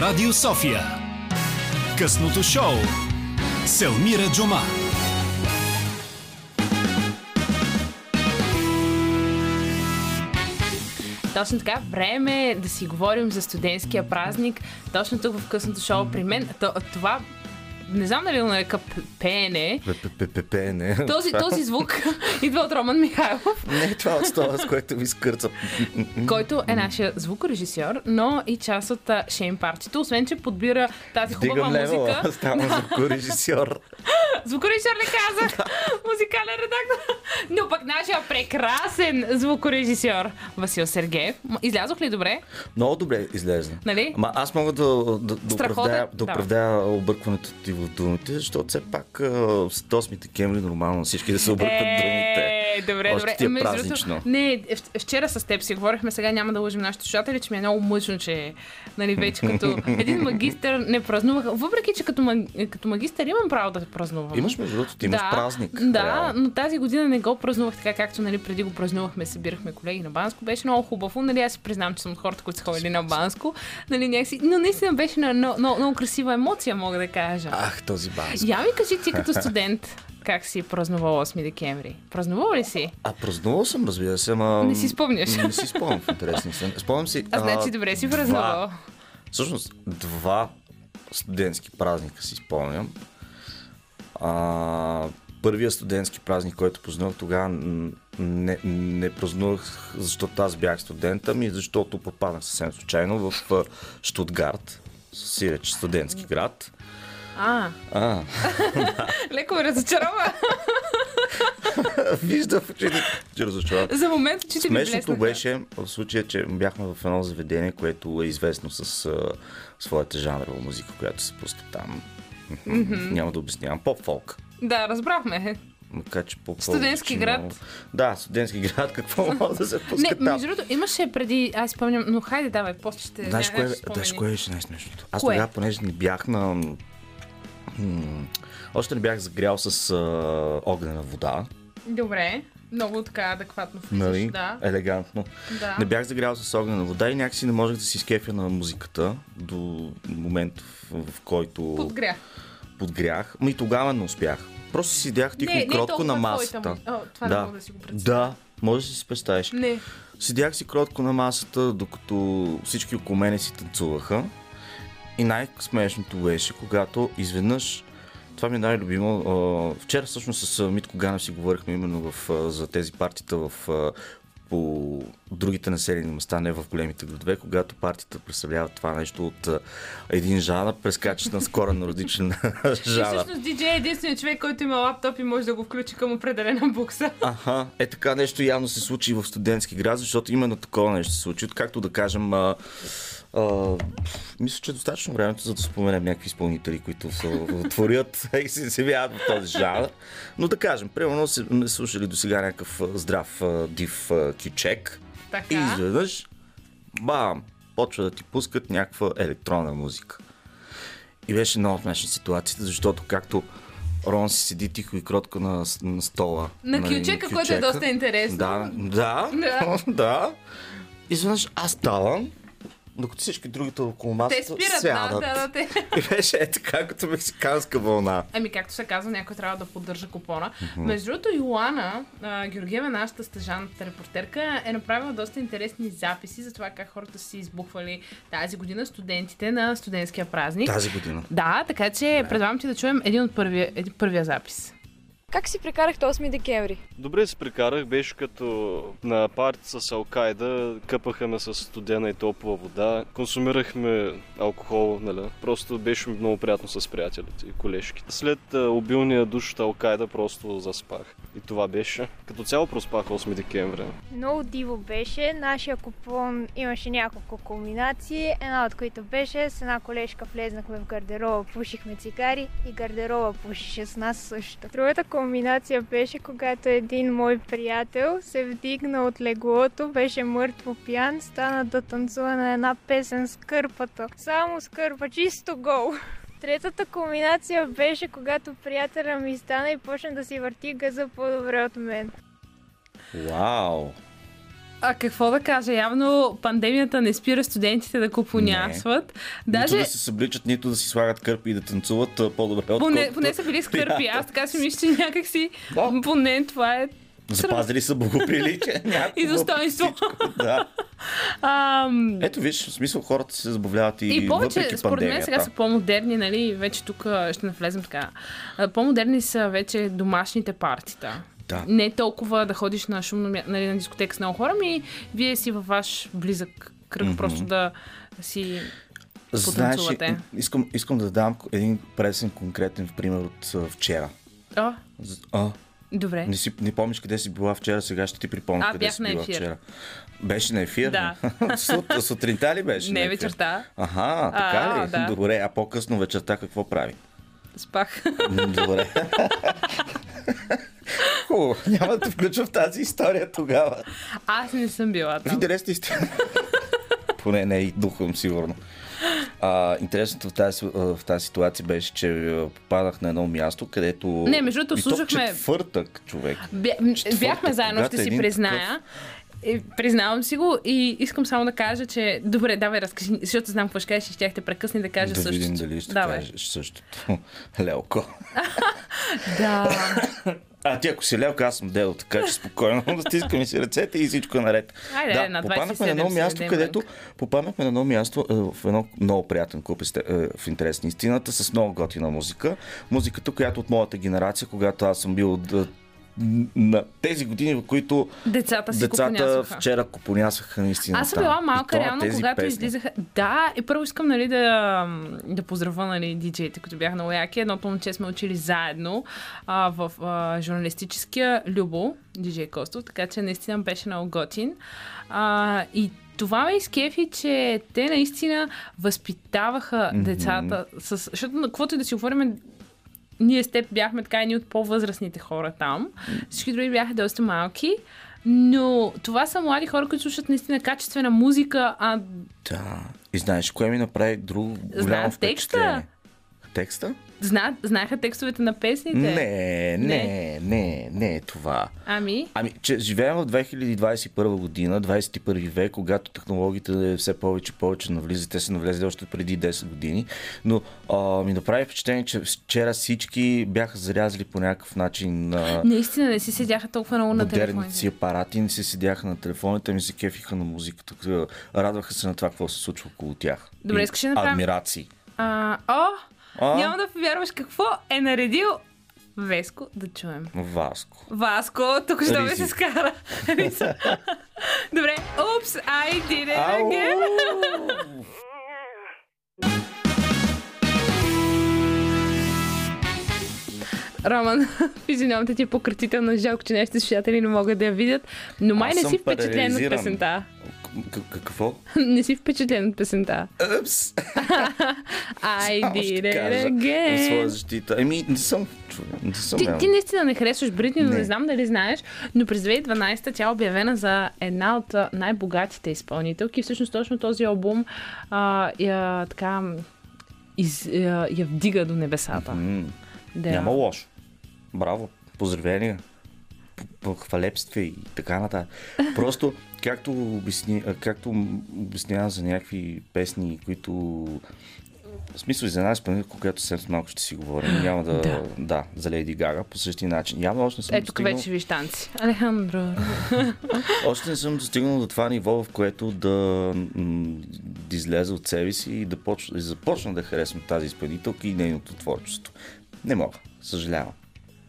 Радио София. Късното шоу. Селмира Джума. Точно така, време е да си говорим за студентския празник. Точно тук в късното шоу при мен. То, това, не знам дали го нарека пеене. ППП, не. Този, този звук идва от Роман Михайлов, Не, това от това, с което ви скърца. който е нашия звукорежисьор, но и част от Шейн партито. Освен, че подбира тази хубава Дигам левела, музика. ставам звукорежисьор. Звукорежисьор не казах. Музикален редактор. Но пък нашия прекрасен звукорежисьор Васил Сергеев. Излязох ли добре? Много добре излезе. Нали? Ама аз мога да, да, да оправдая, да да. оправдая объркването ти в думите, защото все пак с 8 декември нормално всички да се объркат думите. Добре, Още добре. ти е Между празнично. Не, вчера с теб си говорихме, сега няма да лъжим нашите слушатели, че ми е много мъчно, че нали, вече като един магистър не празнувах. Въпреки, че като, маг... като магистър имам право да празнувам. Имаш между другото, ти имаш да, празник. Да, реално. но тази година не го празнувах така, както нали, преди го празнувахме, събирахме колеги на Банско. Беше много хубаво. Нали, аз си признавам, че съм от хората, които са ходили на Банско. Нали, някакси... Но наистина беше на, много, много, много красива емоция, мога да кажа. Ах, този бас. Я ми кажи ти като студент, как си празнувал 8 декември? Празнувал ли си? А празнувал съм, разбира се, ама... Не си спомняш. Не си спомням в интересни са. Спомням си... А значи добре си празнувал. Два, всъщност, два студентски празника си спомням. А, първия студентски празник, който празнувах тогава, не, не празнувах, защото аз бях студент, ами защото попаднах съвсем случайно в а, Штутгарт, сиреч студентски град. А, А, леко ме разочарова. виждам в очите, че разочаровам. За момент очите ми Смешното беше в случая, че бяхме в едно заведение, което е известно с а, своята жанрова музика, която се пуска там. Няма да обяснявам. Поп-фолк. Да, разбрахме. Макар, че поп Студентски град. Да, студентски град. Какво може да се Не, пуска там? между другото, имаше преди, аз спомням, но хайде, давай, после ще... Знаеш кое, знаеш кое беше най-смешното? Аз Кое? тогава, понеже не бях на... м, Още не бях загрял с а, огнена вода, Добре, много така адекватно влизаш, нали? да. Елегантно. да. Не бях загрял с огнена вода и някакси не можех да си скефя на музиката до момент, в, в който Подгря. подгрях. Ма и тогава не успях. Просто си седях тихо Не, и не кротко толкова на твоята масата. му- О, това не да. мога да си го представя. Да, може да си представиш. Не. Седях си кротко на масата, докато всички около мене си танцуваха. И най-смешното беше, когато изведнъж това ми е най-любимо. Вчера всъщност с Митко Ганев си говорихме именно в, за тези партита в, по другите населени места, не в големите градове, когато партията представлява това нещо от един жанр, прескачаш на скоро на различен И жанр. всъщност диджей е единственият човек, който има лаптоп и може да го включи към определена букса. Аха, е така нещо явно се случи и в студентски град, защото именно такова нещо се случи. Както да кажем, а, мисля, че е достатъчно времето, за да споменем някакви изпълнители, които се творят и се изявяват в този жанр. Но да кажем, примерно се не слушали до сега някакъв здрав див кичек и Така. изведнъж, бам, почва да ти пускат някаква електронна музика. И беше много смешна ситуацията, защото както Рон си седи тихо и кротко на, на стола. На нали, кючека, което е доста интересно. Да, да, Да. да. Изведнъж аз ставам, докато всички другите около масата Те спират, да, сядат. да, да, те. И беше е така, като мексиканска вълна. Ами, както се казва, някой трябва да поддържа купона. Между другото, Йоана а, Георгиева, нашата стъжанта репортерка, е направила доста интересни записи за това как хората са си избухвали тази година студентите на студентския празник. Тази година. Да, така че предлагам ти да чуем един от първия, един, първия запис. Как си прекарахте 8 декември? Добре се прекарах, беше като на парти с Алкайда, къпаха ме с студена и топла вода, консумирахме алкохол, нали? Просто беше много приятно с приятелите и колежките. След обилния душ от Алкайда просто заспах. И това беше. Като цяло проспах 8 декември. Много диво беше. Нашия купон имаше няколко комбинации, една от които беше с една колежка влезнахме в гардероба, пушихме цигари и гардероба пушише с нас също. Другата комбинация беше когато един мой приятел се вдигна от леглото, беше мъртво пиян, стана да танцува на една песен с кърпата. Само с кърпа, чисто гол. Третата комбинация беше когато приятеля ми стана и почна да си върти газа по-добре от мен. Вау! А какво да кажа? Явно пандемията не спира студентите да купонясват. Даже... Даже Нито да се събличат, нито да си слагат кърпи и да танцуват по-добре от поне, поне са били скърпи. Аз така си мисля, че някакси Да. поне това е Запазили са благоприличие. И достоинство. Да. Ам, Ето виж, в смисъл хората се забавляват и, И повече, въпреки според мен, сега са по-модерни, нали? Вече тук а, ще навлезем така. А, По-модерни са вече домашните партита. Да. Не толкова да ходиш на шумно, нали, на дискотека с много хора, ми вие си във ваш близък кръг, Мгм. просто да си... Знаеш, потанцувате. искам, искам да дам един пресен конкретен пример от а, вчера. З- А, добре. не, си, не помниш къде си била вчера, сега ще ти припомня А, къде бях си на била ефир. вчера. Беше на ефир? Да. Сут, сутринта ли беше? Не вечерта. Аха, така А, ли? да. Добре, а по-късно вечерта какво прави? Спах. Добре. Хубаво, няма да те включвам в тази история тогава. Аз не съм била там. интересна истина. Поне не и духом, сигурно. А, интересното в тази, в тази ситуация беше, че а, попадах на едно място, където... Не, между другото, слушахме- четвъртък, човек. Бя, Четвъртък, бяхме заедно, ще си призная. И, признавам си го и искам само да кажа, че... Добре, давай, разкажи, защото знам какво ще кажеш и ще те прекъсни да кажа да същото. видим дали ще давай. кажеш същото. Лелко. Да. А ти ако си лелка, аз съм дел, така че спокойно да стискаме си ръцете и всичко е наред. Айде, да, на попаднахме на 27 едно място, където попаднахме на едно място в едно много приятен клуб е, в интерес на истината, с много готина музика. Музиката, която от моята генерация, когато аз съм бил да, на тези години, в които Децата си децата купонясваха. вчера купонясваха наистина. Аз съм била малка, реално, тези когато песни. излизаха. Да, и първо искам нали, да, да поздравя нали, диджеите, които бяха много яки. Едното момче сме учили заедно а, в а, журналистическия Любо, диджей Костов, така че наистина беше много готин. А, и това ме изкефи, че те наистина възпитаваха Мгм. децата, с, защото на каквото и да си говорим, ние с теб бяхме така едни от по-възрастните хора там. Всички други бяха доста малки. Но това са млади хора, които слушат наистина качествена музика, а Да. И знаеш, кое ми направи друго голямо Знаят текста. впечатление? Текста? Знаят, знаеха текстовете на песните. Не, не, не, не е това. Ами, Ами, че живеем в 2021 година, 21 век, когато технологиите все повече и повече навлизат. Те са навлезли още преди 10 години. Но а, ми направи впечатление, че вчера всички бяха зарязали по някакъв начин а, наистина не си седяха толкова много на телефоните. си апарати, не си седяха на телефоните, ми се кефиха на музиката. Радваха се на това, какво се случва около тях. Добре, искаш да направим- Адмирации. А, о, А? няма да повярваш какво е наредил Веско да чуем. Васко. Васко, тук ще Ризи. се скара. Добре, Oops, I did it again. Роман, физиономията ти е пократителна. Жалко, че нашите слушатели не могат да я видят. Но май Аз не си впечатлен от песента. Какво? не си впечатлен от песента. Упс! I did it В again. своя защита. Еми, не съм. Не съм Ти, ти наистина не харесваш Бритни, но не. Не. знам дали знаеш, но през 2012 тя е обявена за една от най-богатите изпълнителки. Всъщност точно този албум а, я, така, из, я, я вдига до небесата. Да. Няма лошо. Браво. Поздравления. Похвалепствия и така нататък. Просто, както, обясни, както обяснявам за някакви песни, които в смисъл и за изпълнителка, която съвсем малко ще си говорим. Няма да, Да. да. за Леди Гага по същия начин. Явно още не съм Ето достигнал, вече виж танци. Алехандро. още не съм достигнал до това ниво, в което да, м- да излеза от себе си и да почна, и започна да харесвам тази изпълнителка и нейното творчество. Не мога. Съжалявам.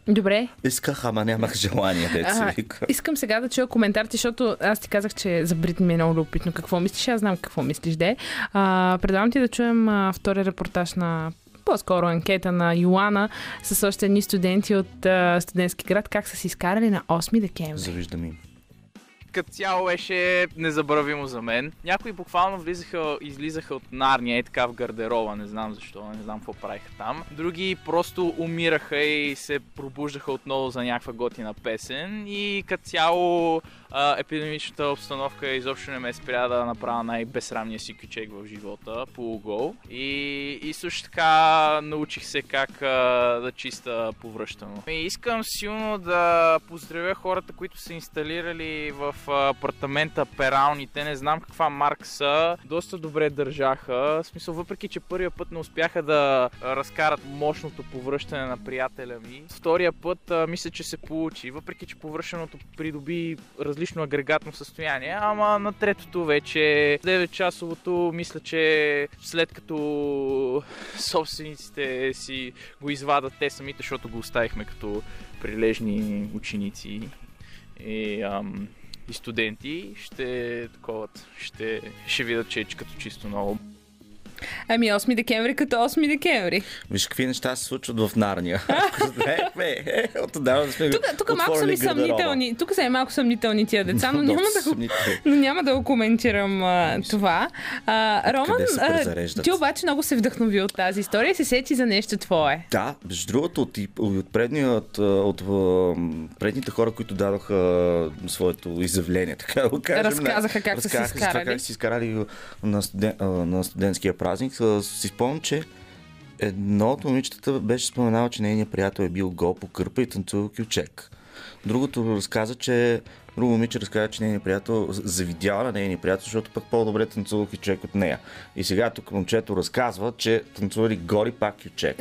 Добре. Исках, ама нямах желание, да се А, искам сега да чуя коментар ти, защото аз ти казах, че за Бритни ми е много любопитно какво мислиш. Аз знам какво мислиш, де. А, предавам ти да чуем а, втори репортаж на по-скоро анкета на Йоана с още едни студенти от а, студентски град, как са си изкарали на 8 декември. Завиждам им. като цяло беше незабравимо за мен. Някои буквално влизаха, излизаха от Нарния и така в гардероба, не знам защо, не знам какво правиха там. Други просто умираха и се пробуждаха отново за някаква готина песен и като цяло а, епидемичната обстановка изобщо не ме спря да направя най-безсрамния си кючек в живота, полугол. И, и също така научих се как а, да чиста повръщано. И искам силно да поздравя хората, които са инсталирали в апартамента пералните. Не знам каква марка са. Доста добре държаха. В смисъл, въпреки че първия път не успяха да разкарат мощното повръщане на приятеля ми. Втория път мисля, че се получи. Въпреки, че повръщаното придоби различно агрегатно състояние. Ама на третото вече 9-часовото мисля, че след като собствениците си го извадат те самите, защото го оставихме като прилежни ученици и, ам, и студенти, ще таковат, ще, ще видят, че е като чисто ново. Ами 8 декември като 8 декември. Виж какви неща се случват в Нарния. Знаехме, е, отдавна сме Тук, тук малко са ми съмнителни. Тук са и малко съмнителни тия деца, но няма да го но няма да го коментирам а, това. А, Роман, се а, ти обаче много се вдъхнови от тази история и се сети за нещо твое. Да, между другото, от, от, предния, от, от, предните хора, които дадоха своето изявление, така да го кажем. Разказаха как са разказаха за това изкарали. как са изкарали на, студен, на студентския празник. Си спомням, че едно от момичетата беше споменала, че нейният приятел е бил гол по кърпа и танцувал кючек. Другото разказа, че Друго момиче разказа, че нейният приятел завидява на нейния приятел, защото пък по-добре танцува кючек от нея. И сега тук момчето разказва, че танцували гори пак кючек.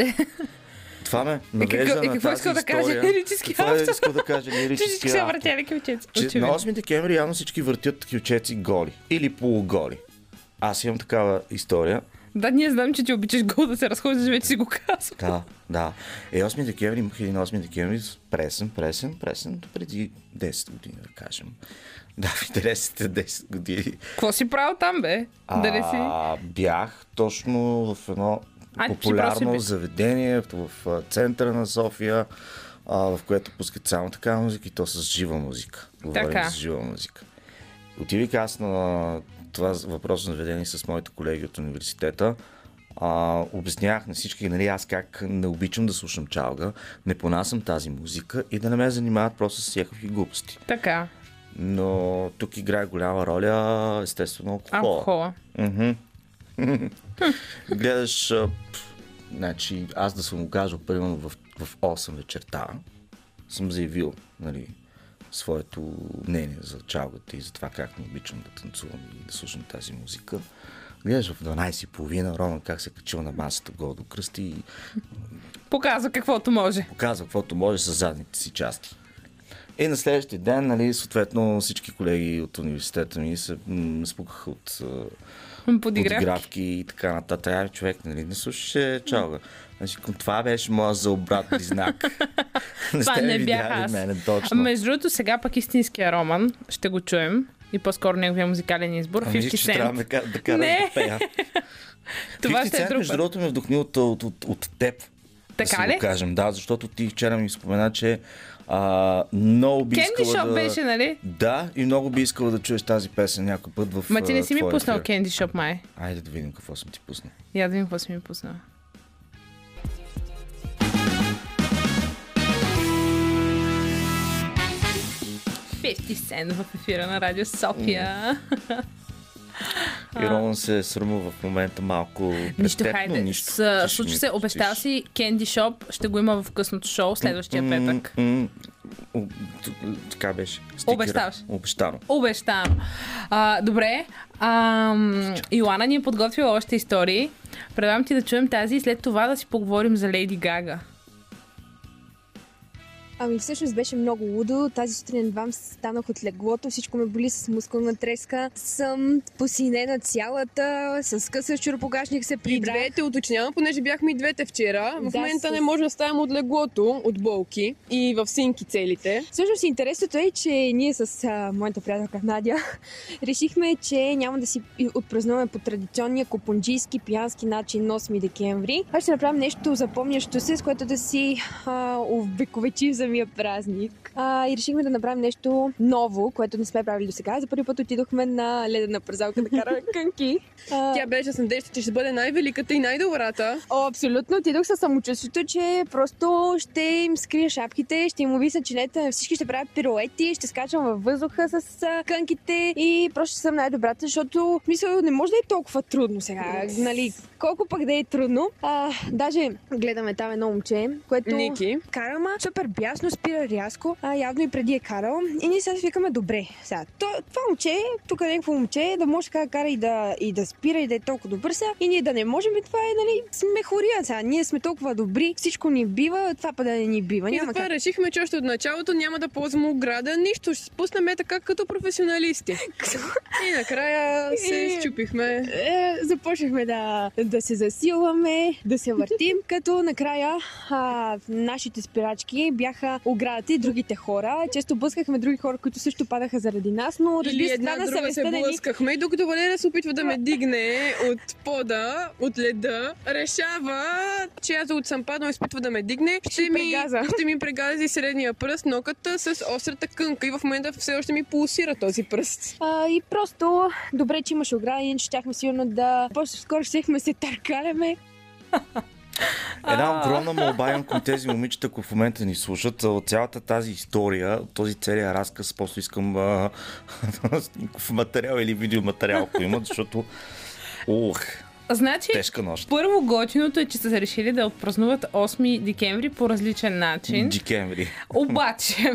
Това ме навежда какво- и на какво тази да каже история. лирически Какво е искал да каже Всички лирически са автор? въртяли кючеци. Че на Очевидно. 8 декември явно всички въртят кючеци голи. Или полуголи. Аз имам такава история. Да, ние знам, че ти обичаш гол да се разхождаш, вече си го казвам. Да, да. Е, 8 декември имах един 8 декември пресен, пресен, пресен, преди 10 години, да кажем. Да, в интересите 10 години. Какво си правил там, бе? Дали си? А, бях точно в едно А, популярно заведение в, а, центъра на София, а, в което пускат само такава музика и то с жива музика. Говорим Така. с жива музика. Отивих аз на това въпросно заведение с моите колеги от университета. А, обяснявах на всички, нали, аз как не обичам да слушам чалга, не понасям тази музика и да не ме занимават просто с всякакви глупости. Така. Но тук играе голяма роля, естествено, алкохола. Алкохола. Гледаш, а, значи, аз да съм го казал, примерно в, в 8 вечерта, съм заявил, нали, своето мнение за чалгата и за това как не обичам да танцувам и да слушам тази музика. Гледаш в 12.30 Роман как се качил на масата гол до кръсти и Показва каквото може. показва каквото може с задните си части. И на следващия ден, нали, съответно всички колеги от университета ми се м- спукаха от Подигравки. подигравки и така нататък. Човек, нали, не слушаше чалга. Значи, това беше моят за обратни знак. Това сте не бях аз. Мене, точно. Между другото, сега пък истинския роман, ще го чуем. И по-скоро неговия музикален избор. Ами, 50 че трябва Cent. да, да караш Не. да. Това 50 ще е Cent, друг между другото, ме вдохни от, от, от, от теб. да Така си ли? Го кажем. Да, защото ти вчера ми спомена, че а, много би Кенди искала Шоп да... беше, нали? Да, и много би искала да чуеш тази песен някой път в Ма ти не си ми пуснал ефир. Candy Shop, май. Айде да видим какво съм ти пуснал. Я да видим какво си ми пуснал. Фифти Сен в ефира на Радио София. И Роман се срамува в момента малко Нищо, теб, хайде. нищо. С, случва се, обещал си Candy Shop, ще го има в късното шоу следващия петък. Така беше. Обещаваш. Обещано. Обещавам. А, добре. Ам, Йоана ни е подготвила още истории. Предлагам ти да чуем тази и след това да си поговорим за Лейди Гага. Ами всъщност беше много лудо. Тази сутрин едва станах от леглото, всичко ме боли с мускулна треска. Съм посинена цялата, с къса чуропогашник се И прибрах. двете, уточнявам, понеже бяхме и двете вчера. В Да, момента с- не може да ставам от леглото, от болки и в синки целите. Всъщност интересното е, че ние с а, моята приятелка Надя решихме, че няма да си и- отпразнуваме по традиционния купунджийски пиянски начин на 8 декември, а ще направим нещо запомнящо се, с което да си а, увековечим самия празник. А, и решихме да направим нещо ново, което не сме правили до сега. За първи път отидохме на ледена пързалка да караме кънки. А, Тя беше с надежда, че ще бъде най-великата и най-добрата. О, абсолютно. Отидох със самочувствието, че просто ще им скрия шапките, ще им увисна чинета, всички ще правят пируети, ще скачам във въздуха с кънките и просто ще съм най-добрата, защото мисля, не може да е толкова трудно сега. Нали, колко пък да е трудно. А, даже гледаме там едно момче, което Ники. кара, ма супер бясно, спира рязко, а, явно и преди е карал. И ние сега си викаме, добре, сега, то, това момче, тук е някакво момче, да може така да кара и да, и да спира и да е толкова добър сега. И ние да не можем, и това е, нали, сме хория сега. Ние сме толкова добри, всичко ни бива, това пък да не ни бива. И Няма затова как. решихме, че още от началото няма да ползваме ограда, нищо. Ще се спуснем е така като професионалисти. И накрая се И- изчупихме. Е, започнахме да, да се засилваме, да се въртим, като накрая а, нашите спирачки бяха оградата и другите хора. Често блъскахме други хора, които също падаха заради нас, но Или разбира се, една на друга се ни блъскахме и докато Валерия се опитва да ме дигне от пода, от леда, решава, че аз от съм паднал и се опитва да ме дигне. Ще ми, прегаза. ще ми прегази средния пръст, ноката с острата кънка и в момента все още ми пулсира този пръст. А, и просто добре, че имаше ограда, иначе щяхме сигурно да... По-скоро щехме се търкаляме. Една огромна молба имам към тези момичета, които в момента ни слушат. От цялата тази история, от този целият разказ, просто искам а, снимков материал или видеоматериал, ако имат, защото ух, Значи, тежка нощ. първо готиното е, че са решили да отпразнуват 8 декември по различен начин. Декември. Обаче,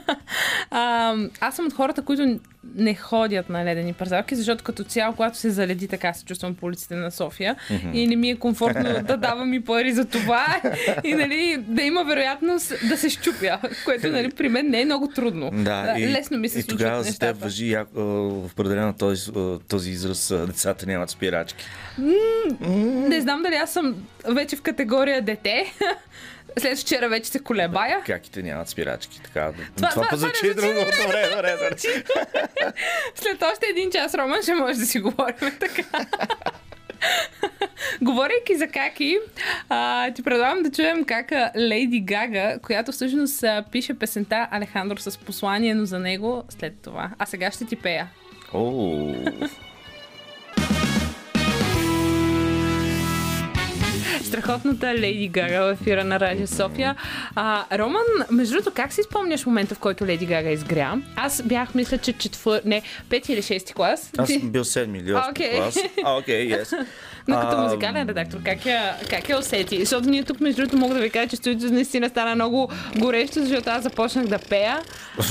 а, аз съм от хората, които не ходят на ледени пързалки, защото като цяло, когато се заледи, така се чувствам по улиците на София Мгм. и не ми е комфортно да давам и пари за това и нали, да има вероятност да се щупя, което нали, при мен не е много трудно. Да, и, Лесно ми се и случват тогава за теб въжи определено този, този израз децата нямат спирачки. М, Не знам дали аз съм вече в категория дете. След вчера вече се колебая. Каките нямат спирачки. Така, Това- това, това- звучи друго. добре, Добре, добре, добре. След още един час, Роман, ще може да си говорим така. Говорейки за каки, а, ти предлагам да чуем как Лейди Гага, която всъщност пише песента Алехандро с послание, но за него след това. А сега ще ти пея. О, Страхотната Леди Гага в ефира на Радио София. А, Роман, между другото, как си спомняш момента, в който Леди Гага изгря? Аз бях, мисля, че четвър... Не, пети или шести клас. Аз съм бил седми или осми Окей. клас. А, окей, yes. Но като А, музикален редактор, как я, как я усети? Защото ние тук, между другото, мога да ви кажа, че студиото наистина стана много горещо, защото аз започнах да пея.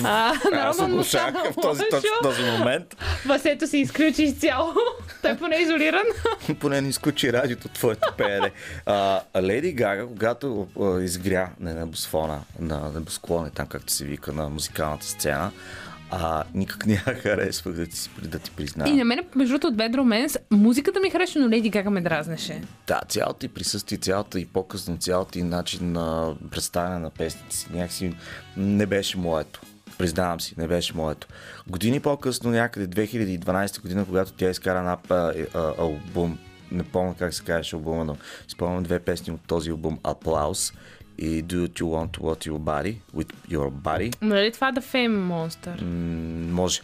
А, на Роман му стана в този, точно този момент. Басето се изключи изцяло. Той поне е изолиран. Поне не изключи радиото твоето пеене. А Леди Гага, когато а, изгря на небосфона, на небосклони, там както се вика на музикалната сцена, а, никак не я харесвах да ти, да ти призная. И на мен, между другото, от Bad Romance, музиката ми харесва, но Леди Гага ме дразнеше. Да, цялото и присъствие, цялото и по-късно, цялото и начин на представяне на песните си някакси не беше моето. Признавам си, не беше моето. Години по-късно, някъде 2012 година, когато тя изкара една а, а, албум, не помня как се казваше албума, но изпълням две песни от този албум Applause и Do What You Want What Your Body with Your Body. Нали това да Fame Monster? М, може.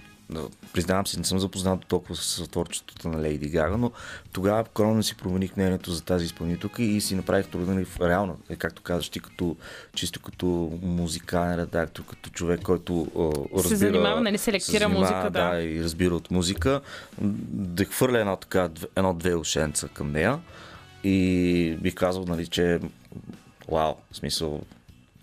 Признавам се, не съм запознат толкова с творчеството на Лейди Гага, но тогава корона си промених мнението за тази изпълнителка и си направих труда нали, реално, е, както казваш ти, като, чисто като музикален редактор, като човек, който а, разбира... занимава, нали, селектира се занимава, музика, да. да. и разбира от музика, да хвърля едно така, дв- едно-две ушенца към нея и бих казал, нали, че вау, в смисъл,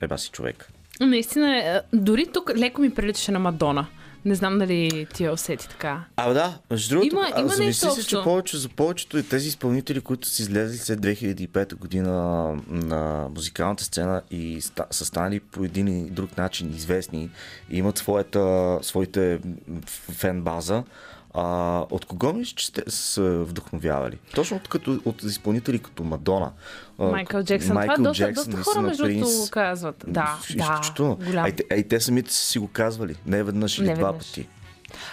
еба си човек. Наистина, е, дори тук леко ми приличаше на Мадона. Не знам дали ти я усети така. А, да, между другото, Има- има замисли се, че повече, за повечето и тези изпълнители, които са излезли след 2005 година на музикалната сцена и ста, са станали по един и друг начин известни и имат своята, своите фен база, а, от кого мислиш, че сте са вдъхновявали? Точно от, като, от изпълнители като Мадона. Майкъл Джексън. Това доста, доста наистина, хора, между другото, казват. Да, да, Изключително. голям. А, и те, а и те самите са си го казвали. Не веднъж или Не два веднъж. пъти.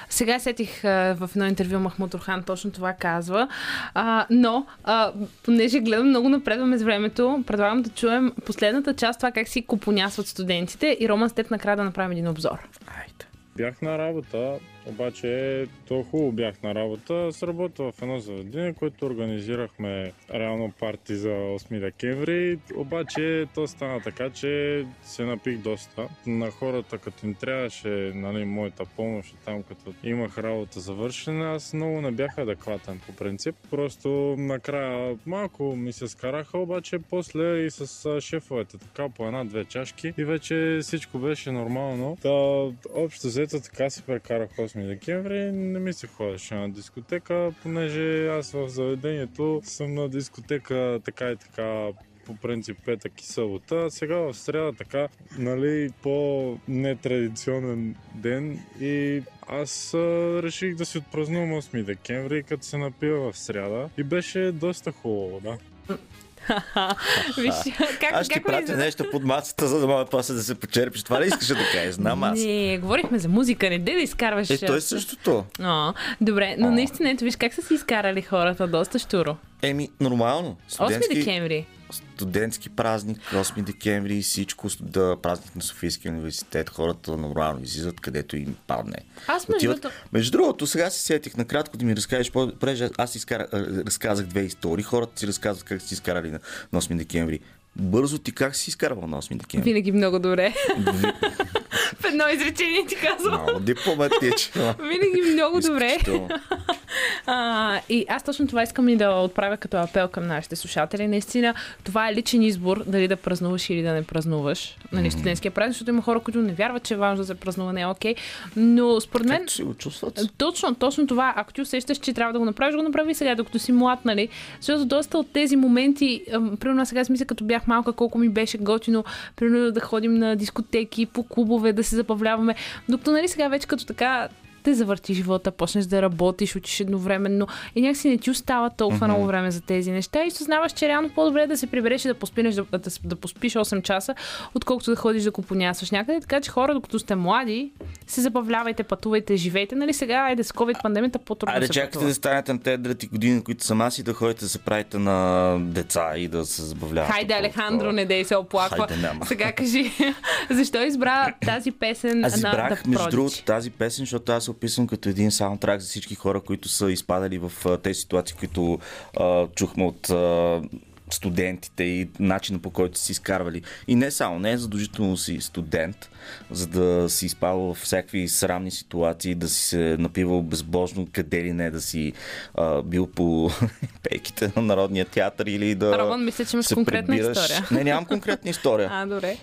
Сега сетих а, в едно интервю Махмуд Орхан точно това казва. А, но, а, понеже гледам много напредваме с времето, предлагам да чуем последната част, това как си купонясват студентите и Роман с теб накрая да направим един обзор. Бях на работа, обаче то хубаво бях на работа. Сработа в едно заведение, което организирахме реално парти за 8 декември. Обаче то стана така, че се напих доста. На хората, като им трябваше нали, моята помощ там, като имах работа завършена, аз много не бях адекватен по принцип. Просто накрая малко ми се скараха, обаче после и с шефовете така по една-две чашки и вече всичко беше нормално. Та, общо взето така си прекарах 8 декември. Не ми се ходеше на дискотека, понеже аз в заведението съм на дискотека така и така по принцип петък и събота. Сега в среда така, нали, по-нетрадиционен ден и аз а, реших да си отпразнувам 8 декември, като се напива в среда и беше доста хубаво, да. Виж, как, Аз ще как ми пратя изглежда? нещо под масата, за да мога после да се почерпиш. Това ли искаш да кажеш? Знам аз. Не, говорихме за музика, не де да изкарваш. Е, то е същото. О, добре, но наистина, ето виж как са си изкарали хората, доста щуро. Еми, нормално. 8 декември. Студентски празник, 8 декември и всичко, да, празник на Софийския университет, хората нормално излизат където им падне. Аз между Отиват- другото- между другото, сега се сетих накратко да ми разкажеш, по- понеже аз изкара, разказах две истории, хората си разказват как си изкарали на, на 8 декември. Бързо ти как си изкарвал на 8 декември? Винаги много добре. В едно изречение ти казвам. Много дипломатично. Винаги много добре. А, и аз точно това искам и да отправя като апел към нашите слушатели. Наистина, това е личен избор дали да празнуваш или да не празнуваш. Нали, студентския празник, защото има хора, които не вярват, че е важно да се празнува, не е окей. Но според мен. си го чувстват. Точно, точно това. Ако ти усещаш, че трябва да го направиш, го направи сега, докато си млад, нали? Защото доста от тези моменти, примерно сега си мисля, като бях малка, колко ми беше готино, примерно да ходим на дискотеки, по клубове, да се забавляваме. Докато, нали, сега вече като така те завърти живота, почнеш да работиш, учиш едновременно и някакси не ти остава толкова mm-hmm. много време за тези неща и съзнаваш, че реално по-добре е да се прибереш и да поспинеш, да, да, да поспиш 8 часа, отколкото да ходиш да купонясваш някъде. Така че хора, докато сте млади, се забавлявайте, пътувайте, живейте. Нали сега, айде с COVID пандемията по-трудно Айде чакайте пътува. да станете на тези години, които са аз и да ходите да се правите на деца и да се забавлявате. Хайде, Алехандро, не дей се оплаква. Хайде, няма. Сега кажи, защо избра тази песен Аз на избрах, The между другото, тази песен, защото аз се описвам като един саундтрак за всички хора, които са изпадали в тези ситуации, които а, чухме от а, студентите и начина по който си изкарвали. И не само, не е задължително си студент, за да си изпадал в всякакви срамни ситуации, да си се напивал безбожно, къде ли не, да си а, бил по пейките на Народния театър или да Роман, мисля, че имаш конкретна прибираш. история. Не, нямам конкретна история. А, добре.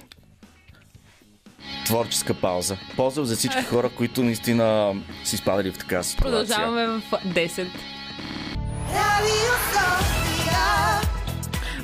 Творческа пауза. Поздрав за всички хора, които наистина си изпадали в така ситуация. Продължаваме в 10.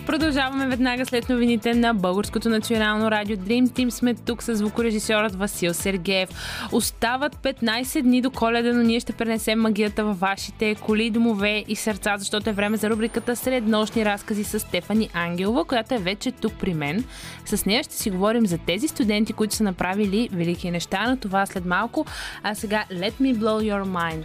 Продължаваме веднага след новините на Българското национално радио Dream Team. Сме тук с звукорежисьорът Васил Сергеев. Остават 15 дни до коледа, но ние ще пренесем магията във вашите коли, домове и сърца, защото е време за рубриката Среднощни разкази с Стефани Ангелова, която е вече тук при мен. С нея ще си говорим за тези студенти, които са направили велики неща, но това след малко. А сега Let me blow your mind.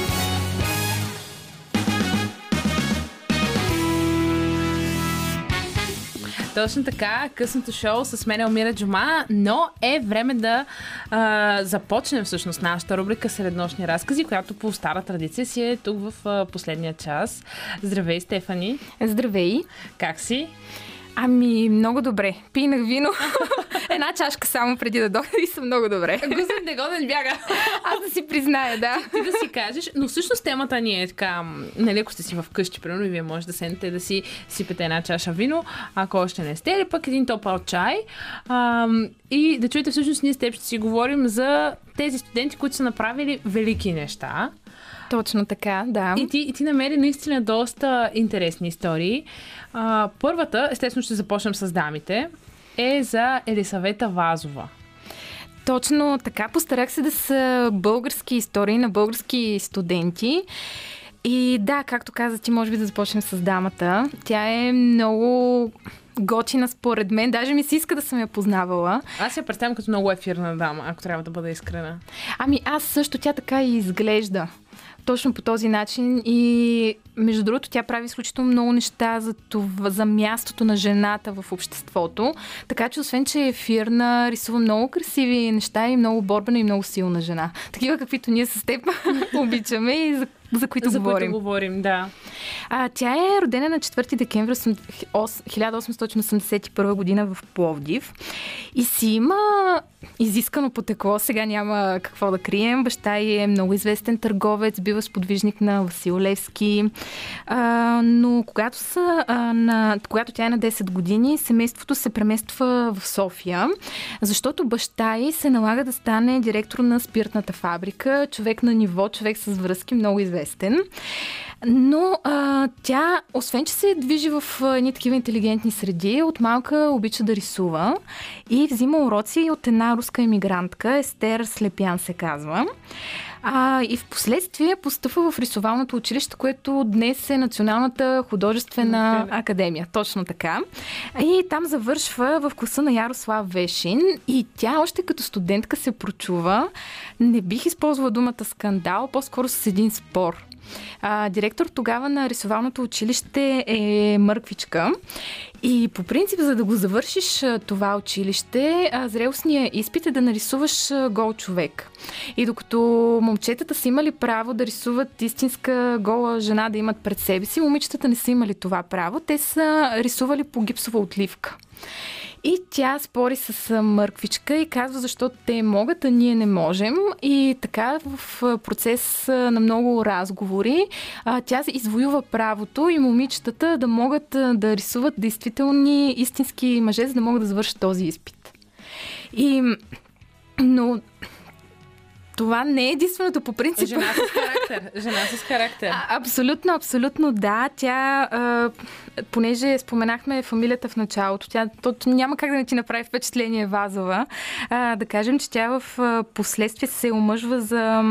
Точно така, късното шоу с мен е Умира Джума, но е време да а, започнем всъщност нашата рубрика Среднощни разкази, която по стара традиция си е тук в а, последния час. Здравей, Стефани! Здравей! Как си? Ами, много добре. Пинах вино. Една чашка само преди да дойда и съм много добре. Гузен негоден бяга. Аз да си призная, да. Ти, да си кажеш, но всъщност темата ни е така, нали, ако сте си вкъщи, примерно, и вие може да седнете да си сипете една чаша вино, ако още не сте, или пък един топъл чай. Ам, и да чуете всъщност ние с теб ще си говорим за тези студенти, които са направили велики неща. Точно така, да. И ти, и ти намери наистина доста интересни истории. А, първата, естествено ще започнем с дамите, е за Елисавета Вазова. Точно така. Постарах се да са български истории на български студенти. И да, както каза ти, може би да започнем с дамата. Тя е много готина според мен. Даже ми се иска да съм я познавала. Аз я представям като много ефирна дама, ако трябва да бъда искрена. Ами аз също тя така и изглежда. Точно по този начин и между другото тя прави изключително много неща за, това, за мястото на жената в обществото. Така че освен, че е ефирна, рисува много красиви неща и много борбена и много силна жена. Такива каквито ние с теб обичаме и за, за които за говорим. които говорим, да. А, тя е родена на 4 декември 1881 година в Пловдив и си има изискано потекло, сега няма какво да крием. Баща й е много известен търговец, бива сподвижник на Васил Левски. А, но когато, са, а, на, когато тя е на 10 години, семейството се премества в София, защото баща й се налага да стане директор на спиртната фабрика, човек на ниво, човек с връзки, много известен. Но а, тя, освен че се движи в едни такива интелигентни среди, от малка обича да рисува и взима уроци от една руска емигрантка, Естер Слепян се казва. А, и в последствие постъпва в рисовалното училище, което днес е Националната художествена академия. Точно така. И там завършва в класа на Ярослав Вешин и тя още като студентка се прочува. Не бих използвала думата скандал, по-скоро с един спор. А, директор тогава на рисовалното училище е Мърквичка. И по принцип, за да го завършиш това училище, зрелостният изпит е да нарисуваш гол човек. И докато момчетата са имали право да рисуват истинска гола жена да имат пред себе си, момичетата не са имали това право. Те са рисували по гипсова отливка. И тя спори с Мърквичка и казва защо те могат, а ние не можем. И така в процес на много разговори тя извоюва правото и момичетата да могат да рисуват действителни истински мъже, за да могат да завършат този изпит. И но това не е единственото по принцип. Жена с характер. Жена с характер. А, абсолютно, абсолютно да. Тя, а, понеже споменахме фамилията в началото, тя то, няма как да не ти направи впечатление Вазова. А, да кажем, че тя в последствие се омъжва за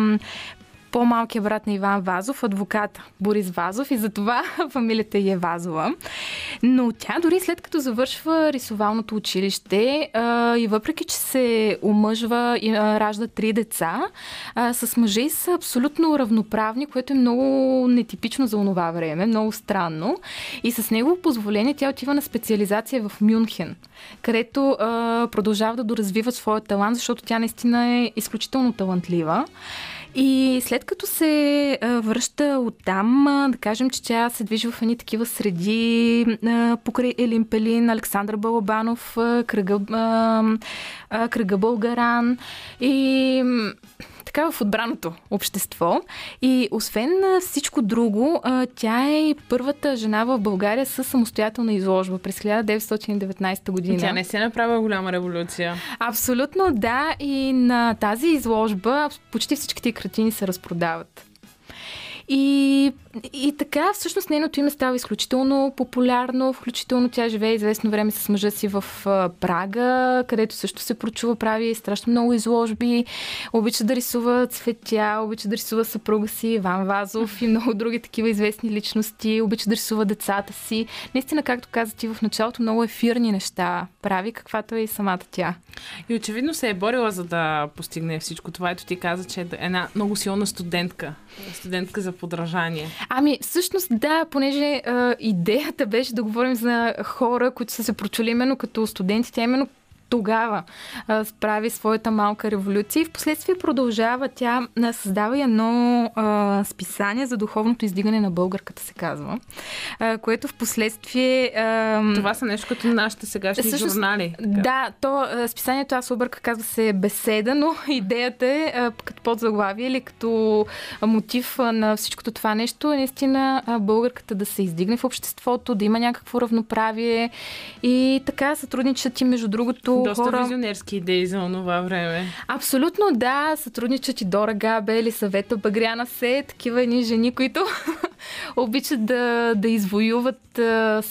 по-малкият брат на Иван Вазов, адвоката Борис Вазов и затова фамилията й е Вазова. Но тя дори след като завършва рисовалното училище а, и въпреки, че се омъжва и а, ражда три деца, а, с мъже са абсолютно равноправни, което е много нетипично за онова време, много странно. И с негово позволение тя отива на специализация в Мюнхен, където а, продължава да доразвива своя талант, защото тя наистина е изключително талантлива. И след като се връща оттам, да кажем, че тя се движи в едни такива среди покрай Елин Пелин, Александър Балабанов, кръга, кръга Българан. И така в отбраното общество. И освен всичко друго, тя е първата жена в България с самостоятелна изложба през 1919 година. Тя не се направила голяма революция. Абсолютно да. И на тази изложба почти всичките картини се разпродават. И, и така, всъщност, нейното име става изключително популярно, включително тя живее известно време с мъжа си в Прага, където също се прочува, прави страшно много изложби, обича да рисува цветя, обича да рисува съпруга си Иван Вазов и много други такива известни личности, обича да рисува децата си. Наистина, както каза ти в началото, много ефирни неща прави, каквато е и самата тя. И очевидно се е борила за да постигне всичко това. Ето ти каза, че е една много силна студентка. Студентка за подражание. Ами, всъщност да, понеже а, идеята беше да говорим за хора, които са се прочули именно като студенти, тя именно тогава а, справи своята малка революция и в последствие продължава. Тя а, създава едно а, списание за духовното издигане на българката, се казва, а, което в последствие... А, Това са нещо като нашите сегашни Всъщност, журнали. Да, то а, списанието аз обърка казва се беседа, но идеята е а, като подзаглавие или като мотив на всичкото това нещо е наистина а, българката да се издигне в обществото, да има някакво равноправие и така сътрудничат и между другото Доста хора... визионерски идеи за онова време. Абсолютно да, сътрудничат и Дора Габе или съвета Багряна Се, такива едни жени, които обичат да, да извоюват,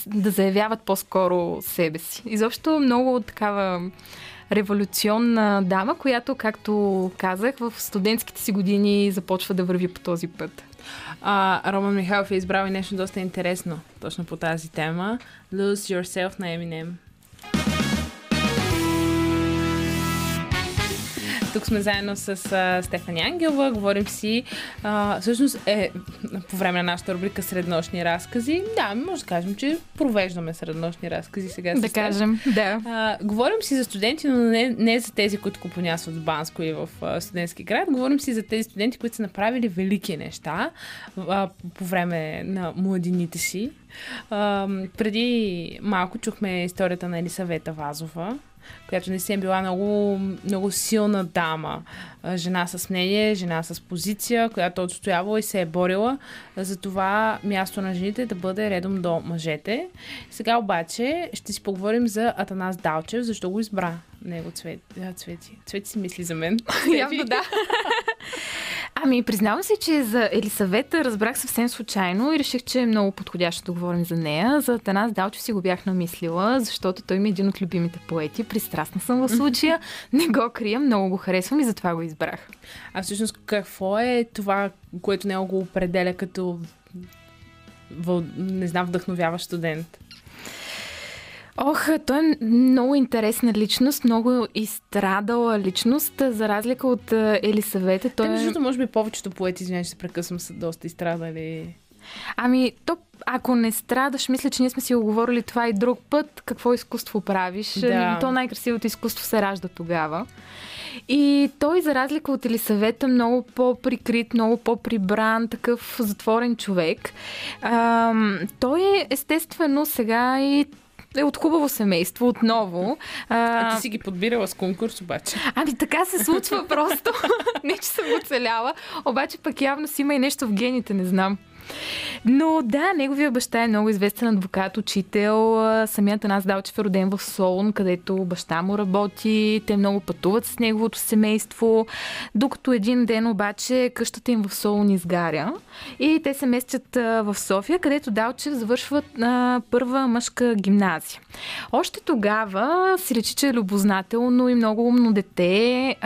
да заявяват по-скоро себе си. Изобщо много такава революционна дама, която, както казах, в студентските си години започва да върви по този път. А, Роман Михайлов е избрал и нещо доста интересно точно по тази тема. Lose Yourself на Eminem. Тук сме заедно с а, Стефани Ангелова, говорим си. А, всъщност е по време на нашата рубрика Среднощни разкази. Да, може да кажем, че провеждаме среднощни разкази сега. Да кажем, да. А, говорим си за студенти, но не, не за тези, които купонясват в Банско и в а, студентски град. Говорим си за тези студенти, които са направили велики неща а, по време на младините си. А, преди малко чухме историята на Елисавета Вазова, която не си е била много, много силна дама. Жена с мнение, жена с позиция, която е отстоявала и се е борила за това място на жените да бъде редом до мъжете. Сега обаче ще си поговорим за Атанас Далчев, защо го избра него цвет, цвети. Цвети си мисли за мен. Явно да. Ами, признавам си, че за Елисавета разбрах съвсем случайно и реших, че е много подходящо да говорим за нея. За Танас Далчев си го бях намислила, защото той ми е един от любимите поети. Пристрастна съм в случая. Не го крия, много го харесвам и затова го избрах. А всъщност какво е това, което него го определя като въл... не знам, вдъхновяващ студент? Ох, той е много интересна личност, много изстрадала личност, за разлика от а, Елисавета. Той Те, между е... другото, може би повечето поети, извинявай, че се прекъсвам, са доста изстрадали. Ами, то, ако не страдаш, мисля, че ние сме си го говорили това и друг път, какво изкуство правиш. Да. То най-красивото изкуство се ражда тогава. И той, за разлика от Елисавета, много по-прикрит, много по-прибран, такъв затворен човек. Ам, той е естествено сега и е от хубаво семейство отново. А ти си ги подбирала с конкурс обаче. Ами така се случва просто. не, че съм оцеляла. Обаче пък явно си има и нещо в гените, не знам. Но да, неговия баща е много известен адвокат, учител. Самият Анас Далчев е роден в Солун, където баща му работи. Те много пътуват с неговото семейство. Докато един ден обаче къщата им в Солун изгаря. И те се местят в София, където Далчев завършва а, първа мъжка гимназия. Още тогава си речи, че е любознателно и много умно дете.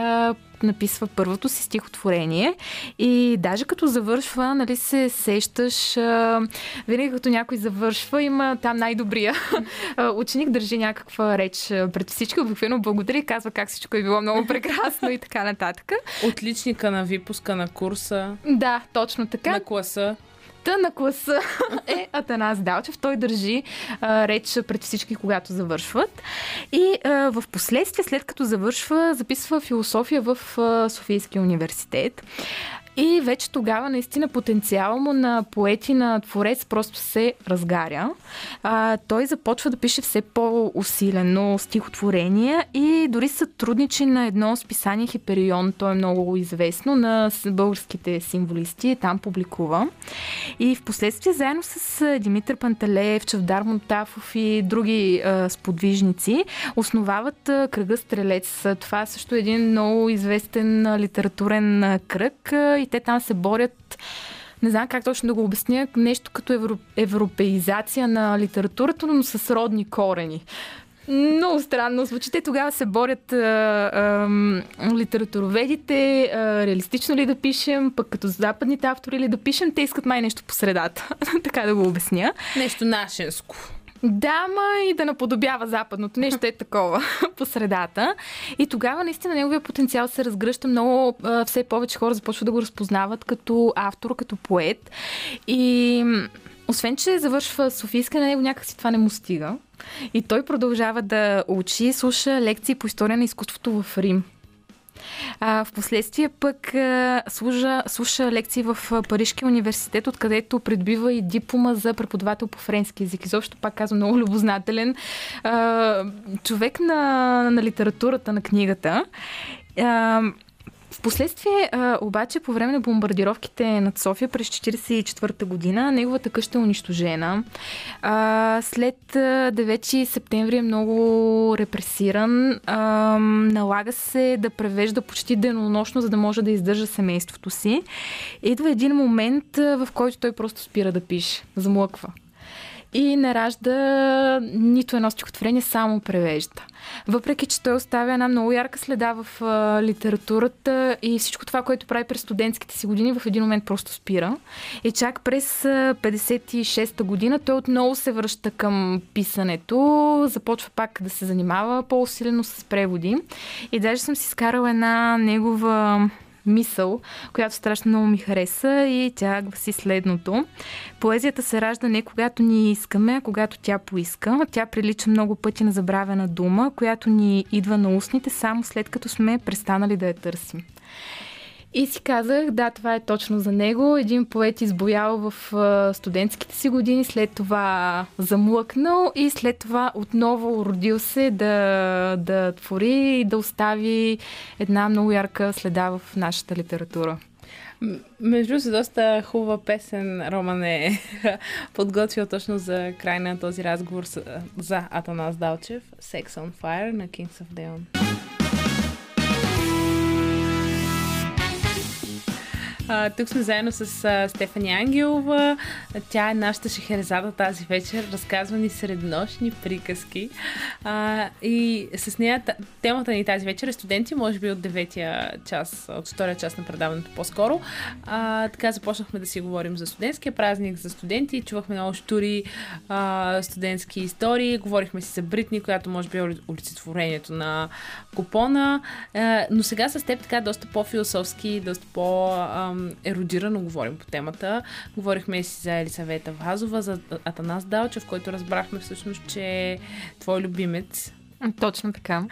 Написва първото си стихотворение и даже като завършва, нали се сещаш, а, винаги като някой завършва, има там най-добрия ученик, държи някаква реч пред всички, обикновено благодари, казва как всичко е било много прекрасно и така нататък. Отличника на випуска на курса, Да, точно така. на класа. Та на класа е Атанас Далчев. Той държи а, реч пред всички, когато завършват. И а, в последствие, след като завършва, записва философия в а, Софийския университет. И вече тогава наистина потенциал му на поет и на творец просто се разгаря. А, той започва да пише все по-усилено стихотворения и дори сътрудничи на едно списание Хиперион, то е много известно, на българските символисти, там публикува. И в последствие заедно с Димитър Пантелеев, Чавдар Монтафов и други а, сподвижници основават а, кръга Стрелец. Това също е един много известен а, литературен а, кръг и те там се борят не знам как точно да го обясня, нещо като евро, европеизация на литературата, но с родни корени. Много странно звучи. Те тогава се борят а, а, литературоведите, а, реалистично ли да пишем, пък като западните автори ли да пишем, те искат май нещо по средата. така да го обясня. Нещо нашенско. Да, ма и да наподобява западното. Нещо е такова по средата. И тогава наистина неговия потенциал се разгръща много. Все повече хора започват да го разпознават като автор, като поет. И освен, че завършва Софийска, на него някакси това не му стига. И той продължава да учи, слуша лекции по история на изкуството в Рим. А, в последствие пък служа, слуша лекции в а, Парижкия университет, откъдето придобива и диплома за преподавател по френски язик. Изобщо пак казвам много любознателен а, човек на, на литературата, на книгата. А, Впоследствие, а, обаче, по време на бомбардировките над София през 1944 година, неговата къща е унищожена. А, след а, 9 септември е много репресиран. А, налага се да превежда почти денонощно, за да може да издържа семейството си. Идва един момент, в който той просто спира да пише. Замлъква и не ражда нито едно стихотворение, само превежда. Въпреки, че той оставя една много ярка следа в а, литературата и всичко това, което прави през студентските си години, в един момент просто спира. И чак през а, 56-та година той отново се връща към писането, започва пак да се занимава по-усилено с преводи. И даже съм си скарала една негова мисъл, която страшно много ми хареса и тя гласи следното. Поезията се ражда не когато ние искаме, а когато тя поиска. Тя прилича много пъти на забравена дума, която ни идва на устните само след като сме престанали да я търсим. И си казах, да, това е точно за него. Един поет избоял в студентските си години, след това замлъкнал и след това отново родил се да, да твори и да остави една много ярка следа в нашата литература. Между другото, доста хубава песен Роман е подготвил точно за край на този разговор за Атанас Далчев. Sex on Fire на Kings of Leon. Тук сме заедно с Стефани Ангелова. Тя е нашата шехерезада тази вечер. Разказва ни среднощни приказки. И с нея та- темата ни тази вечер е студенти, може би от деветия час, от втория час на предаването по-скоро. Така започнахме да си говорим за студентския празник, за студенти. Чувахме много штури студентски истории. Говорихме си за Бритни, която може би е оли- олицетворението на купона. Но сега с теб така доста по-философски, доста по-еродирано говорим по темата. Говорихме си за Елисавета Вазова, за Атанас Далчев, който разбрахме всъщност, че е твой любимец. Точно така.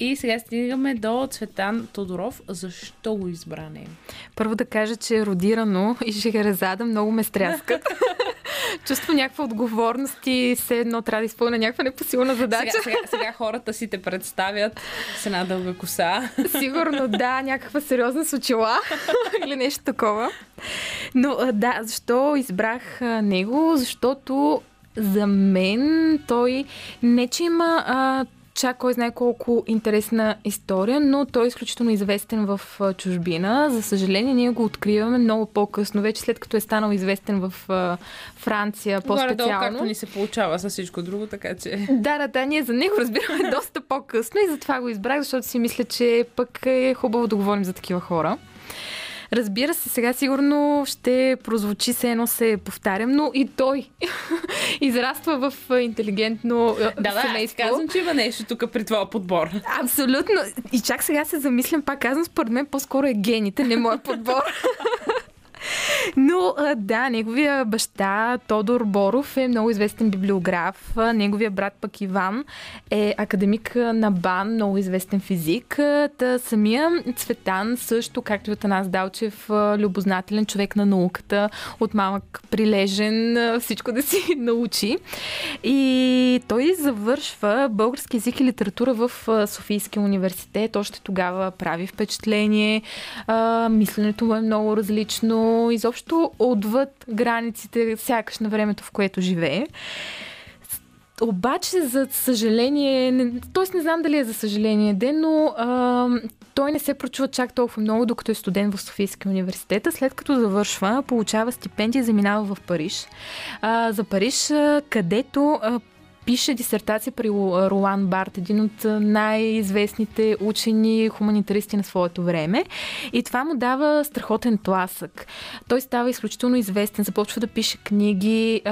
И сега стигаме до Цветан Тодоров. Защо го избра него? Първо да кажа, че е родирано и Шехерезада много ме стряскат. Чувство някаква отговорност и все едно трябва да изпълня някаква непосилна задача. Сега, сега, сега хората си те представят с една дълга коса. Сигурно да, някаква сериозна с очила или нещо такова. Но да, защо избрах него? Защото за мен той не че има а, чак кой знае колко интересна история, но той е изключително известен в чужбина. За съжаление, ние го откриваме много по-късно, вече след като е станал известен в Франция Горе-долу, по-специално. както ни се получава с всичко друго, така че... Да, да, да, ние за него разбираме доста по-късно и затова го избрах, защото си мисля, че пък е хубаво да говорим за такива хора. Разбира се, сега сигурно ще прозвучи се едно се повтарям, но и той израства в интелигентно Да, да, семейство. казвам, че има нещо тук при твоя подбор. Абсолютно. И чак сега се замислям, пак казвам, според мен по-скоро е гените, не моят подбор. Но да, неговия баща Тодор Боров е много известен библиограф. Неговия брат пък Иван е академик на БАН, много известен физик. Та самия Цветан също, както и от Анас Далчев, любознателен човек на науката, от малък прилежен, всичко да си научи. И той завършва български език и литература в Софийския университет. Още тогава прави впечатление. Мисленето му е много различно. Изобщо отвъд границите, сякаш на времето, в което живее. Обаче, за съжаление, т.е. не знам дали е за съжаление ден, но а, той не се прочува чак толкова много, докато е студент в Софийския университет. След като завършва, получава стипендия, заминава в Париж. А, за Париж, а, където а, пише дисертация при Ролан Барт, един от най-известните учени хуманитаристи на своето време. И това му дава страхотен тласък. Той става изключително известен, започва да пише книги,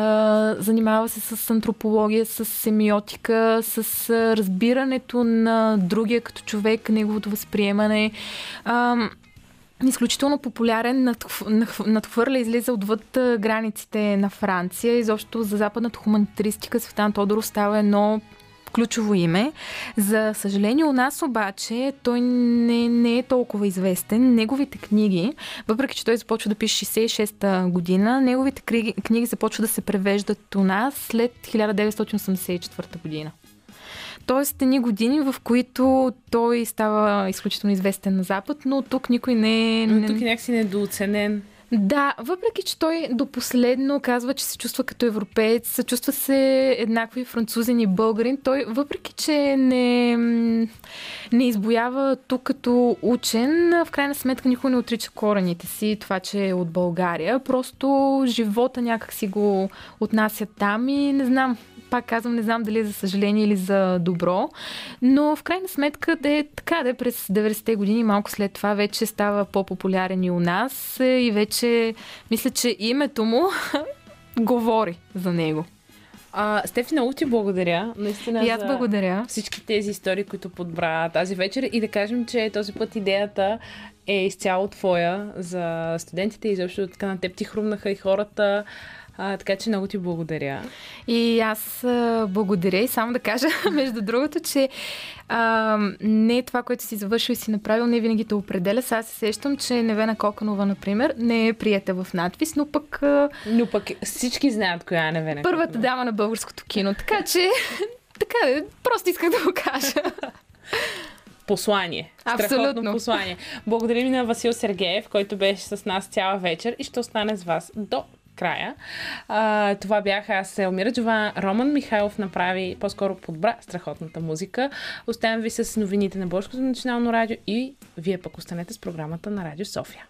занимава се с антропология, с семиотика, с разбирането на другия като човек, неговото възприемане. Изключително популярен, надхв- надхв- надхвърля, излиза отвъд границите на Франция. Изобщо за западната хуманитаристика Светан Тодоров става едно ключово име. За съжаление у нас обаче той не, не е толкова известен. Неговите книги, въпреки че той започва да пише 66-та година, неговите книги, книги започват да се превеждат у нас след 1984 година. Тоест, едни години, в които той става изключително известен на Запад, но тук никой не... Но не... тук е някакси недооценен. Да, въпреки, че той до последно казва, че се чувства като европеец, чувства се еднакво и французин и българин, той въпреки, че не, не избоява тук като учен, в крайна сметка никой не отрича корените си, това, че е от България. Просто живота някак си го отнася там и не знам, пак казвам, не знам дали е за съжаление или за добро, но в крайна сметка да е така, да е през 90-те години, малко след това вече става по-популярен и у нас е, и вече мисля, че името му говори за него. А, Стефи, много ти благодаря. Наистина И аз благодаря. всички тези истории, които подбра тази вечер. И да кажем, че този път идеята е изцяло твоя за студентите и защото така на теб ти хрумнаха и хората. А, така че много ти благодаря. И аз а, благодаря и само да кажа, между другото, че а, не е това, което си завършил и си направил, не винаги те определя. Сега се сещам, че Невена Коканова, например, не е приета в надпис, но пък... А, но пък всички знаят коя е Невена Първата дама на българското кино. Така че, така просто исках да го кажа. послание. Абсолютно. Страхотно послание. Благодарим на Васил Сергеев, който беше с нас цяла вечер и ще остане с вас до края. А, това бях аз, Елмира Джова. Роман Михайлов направи, по-скоро подбра страхотната музика. Оставям ви с новините на Българското национално радио и вие пък останете с програмата на Радио София.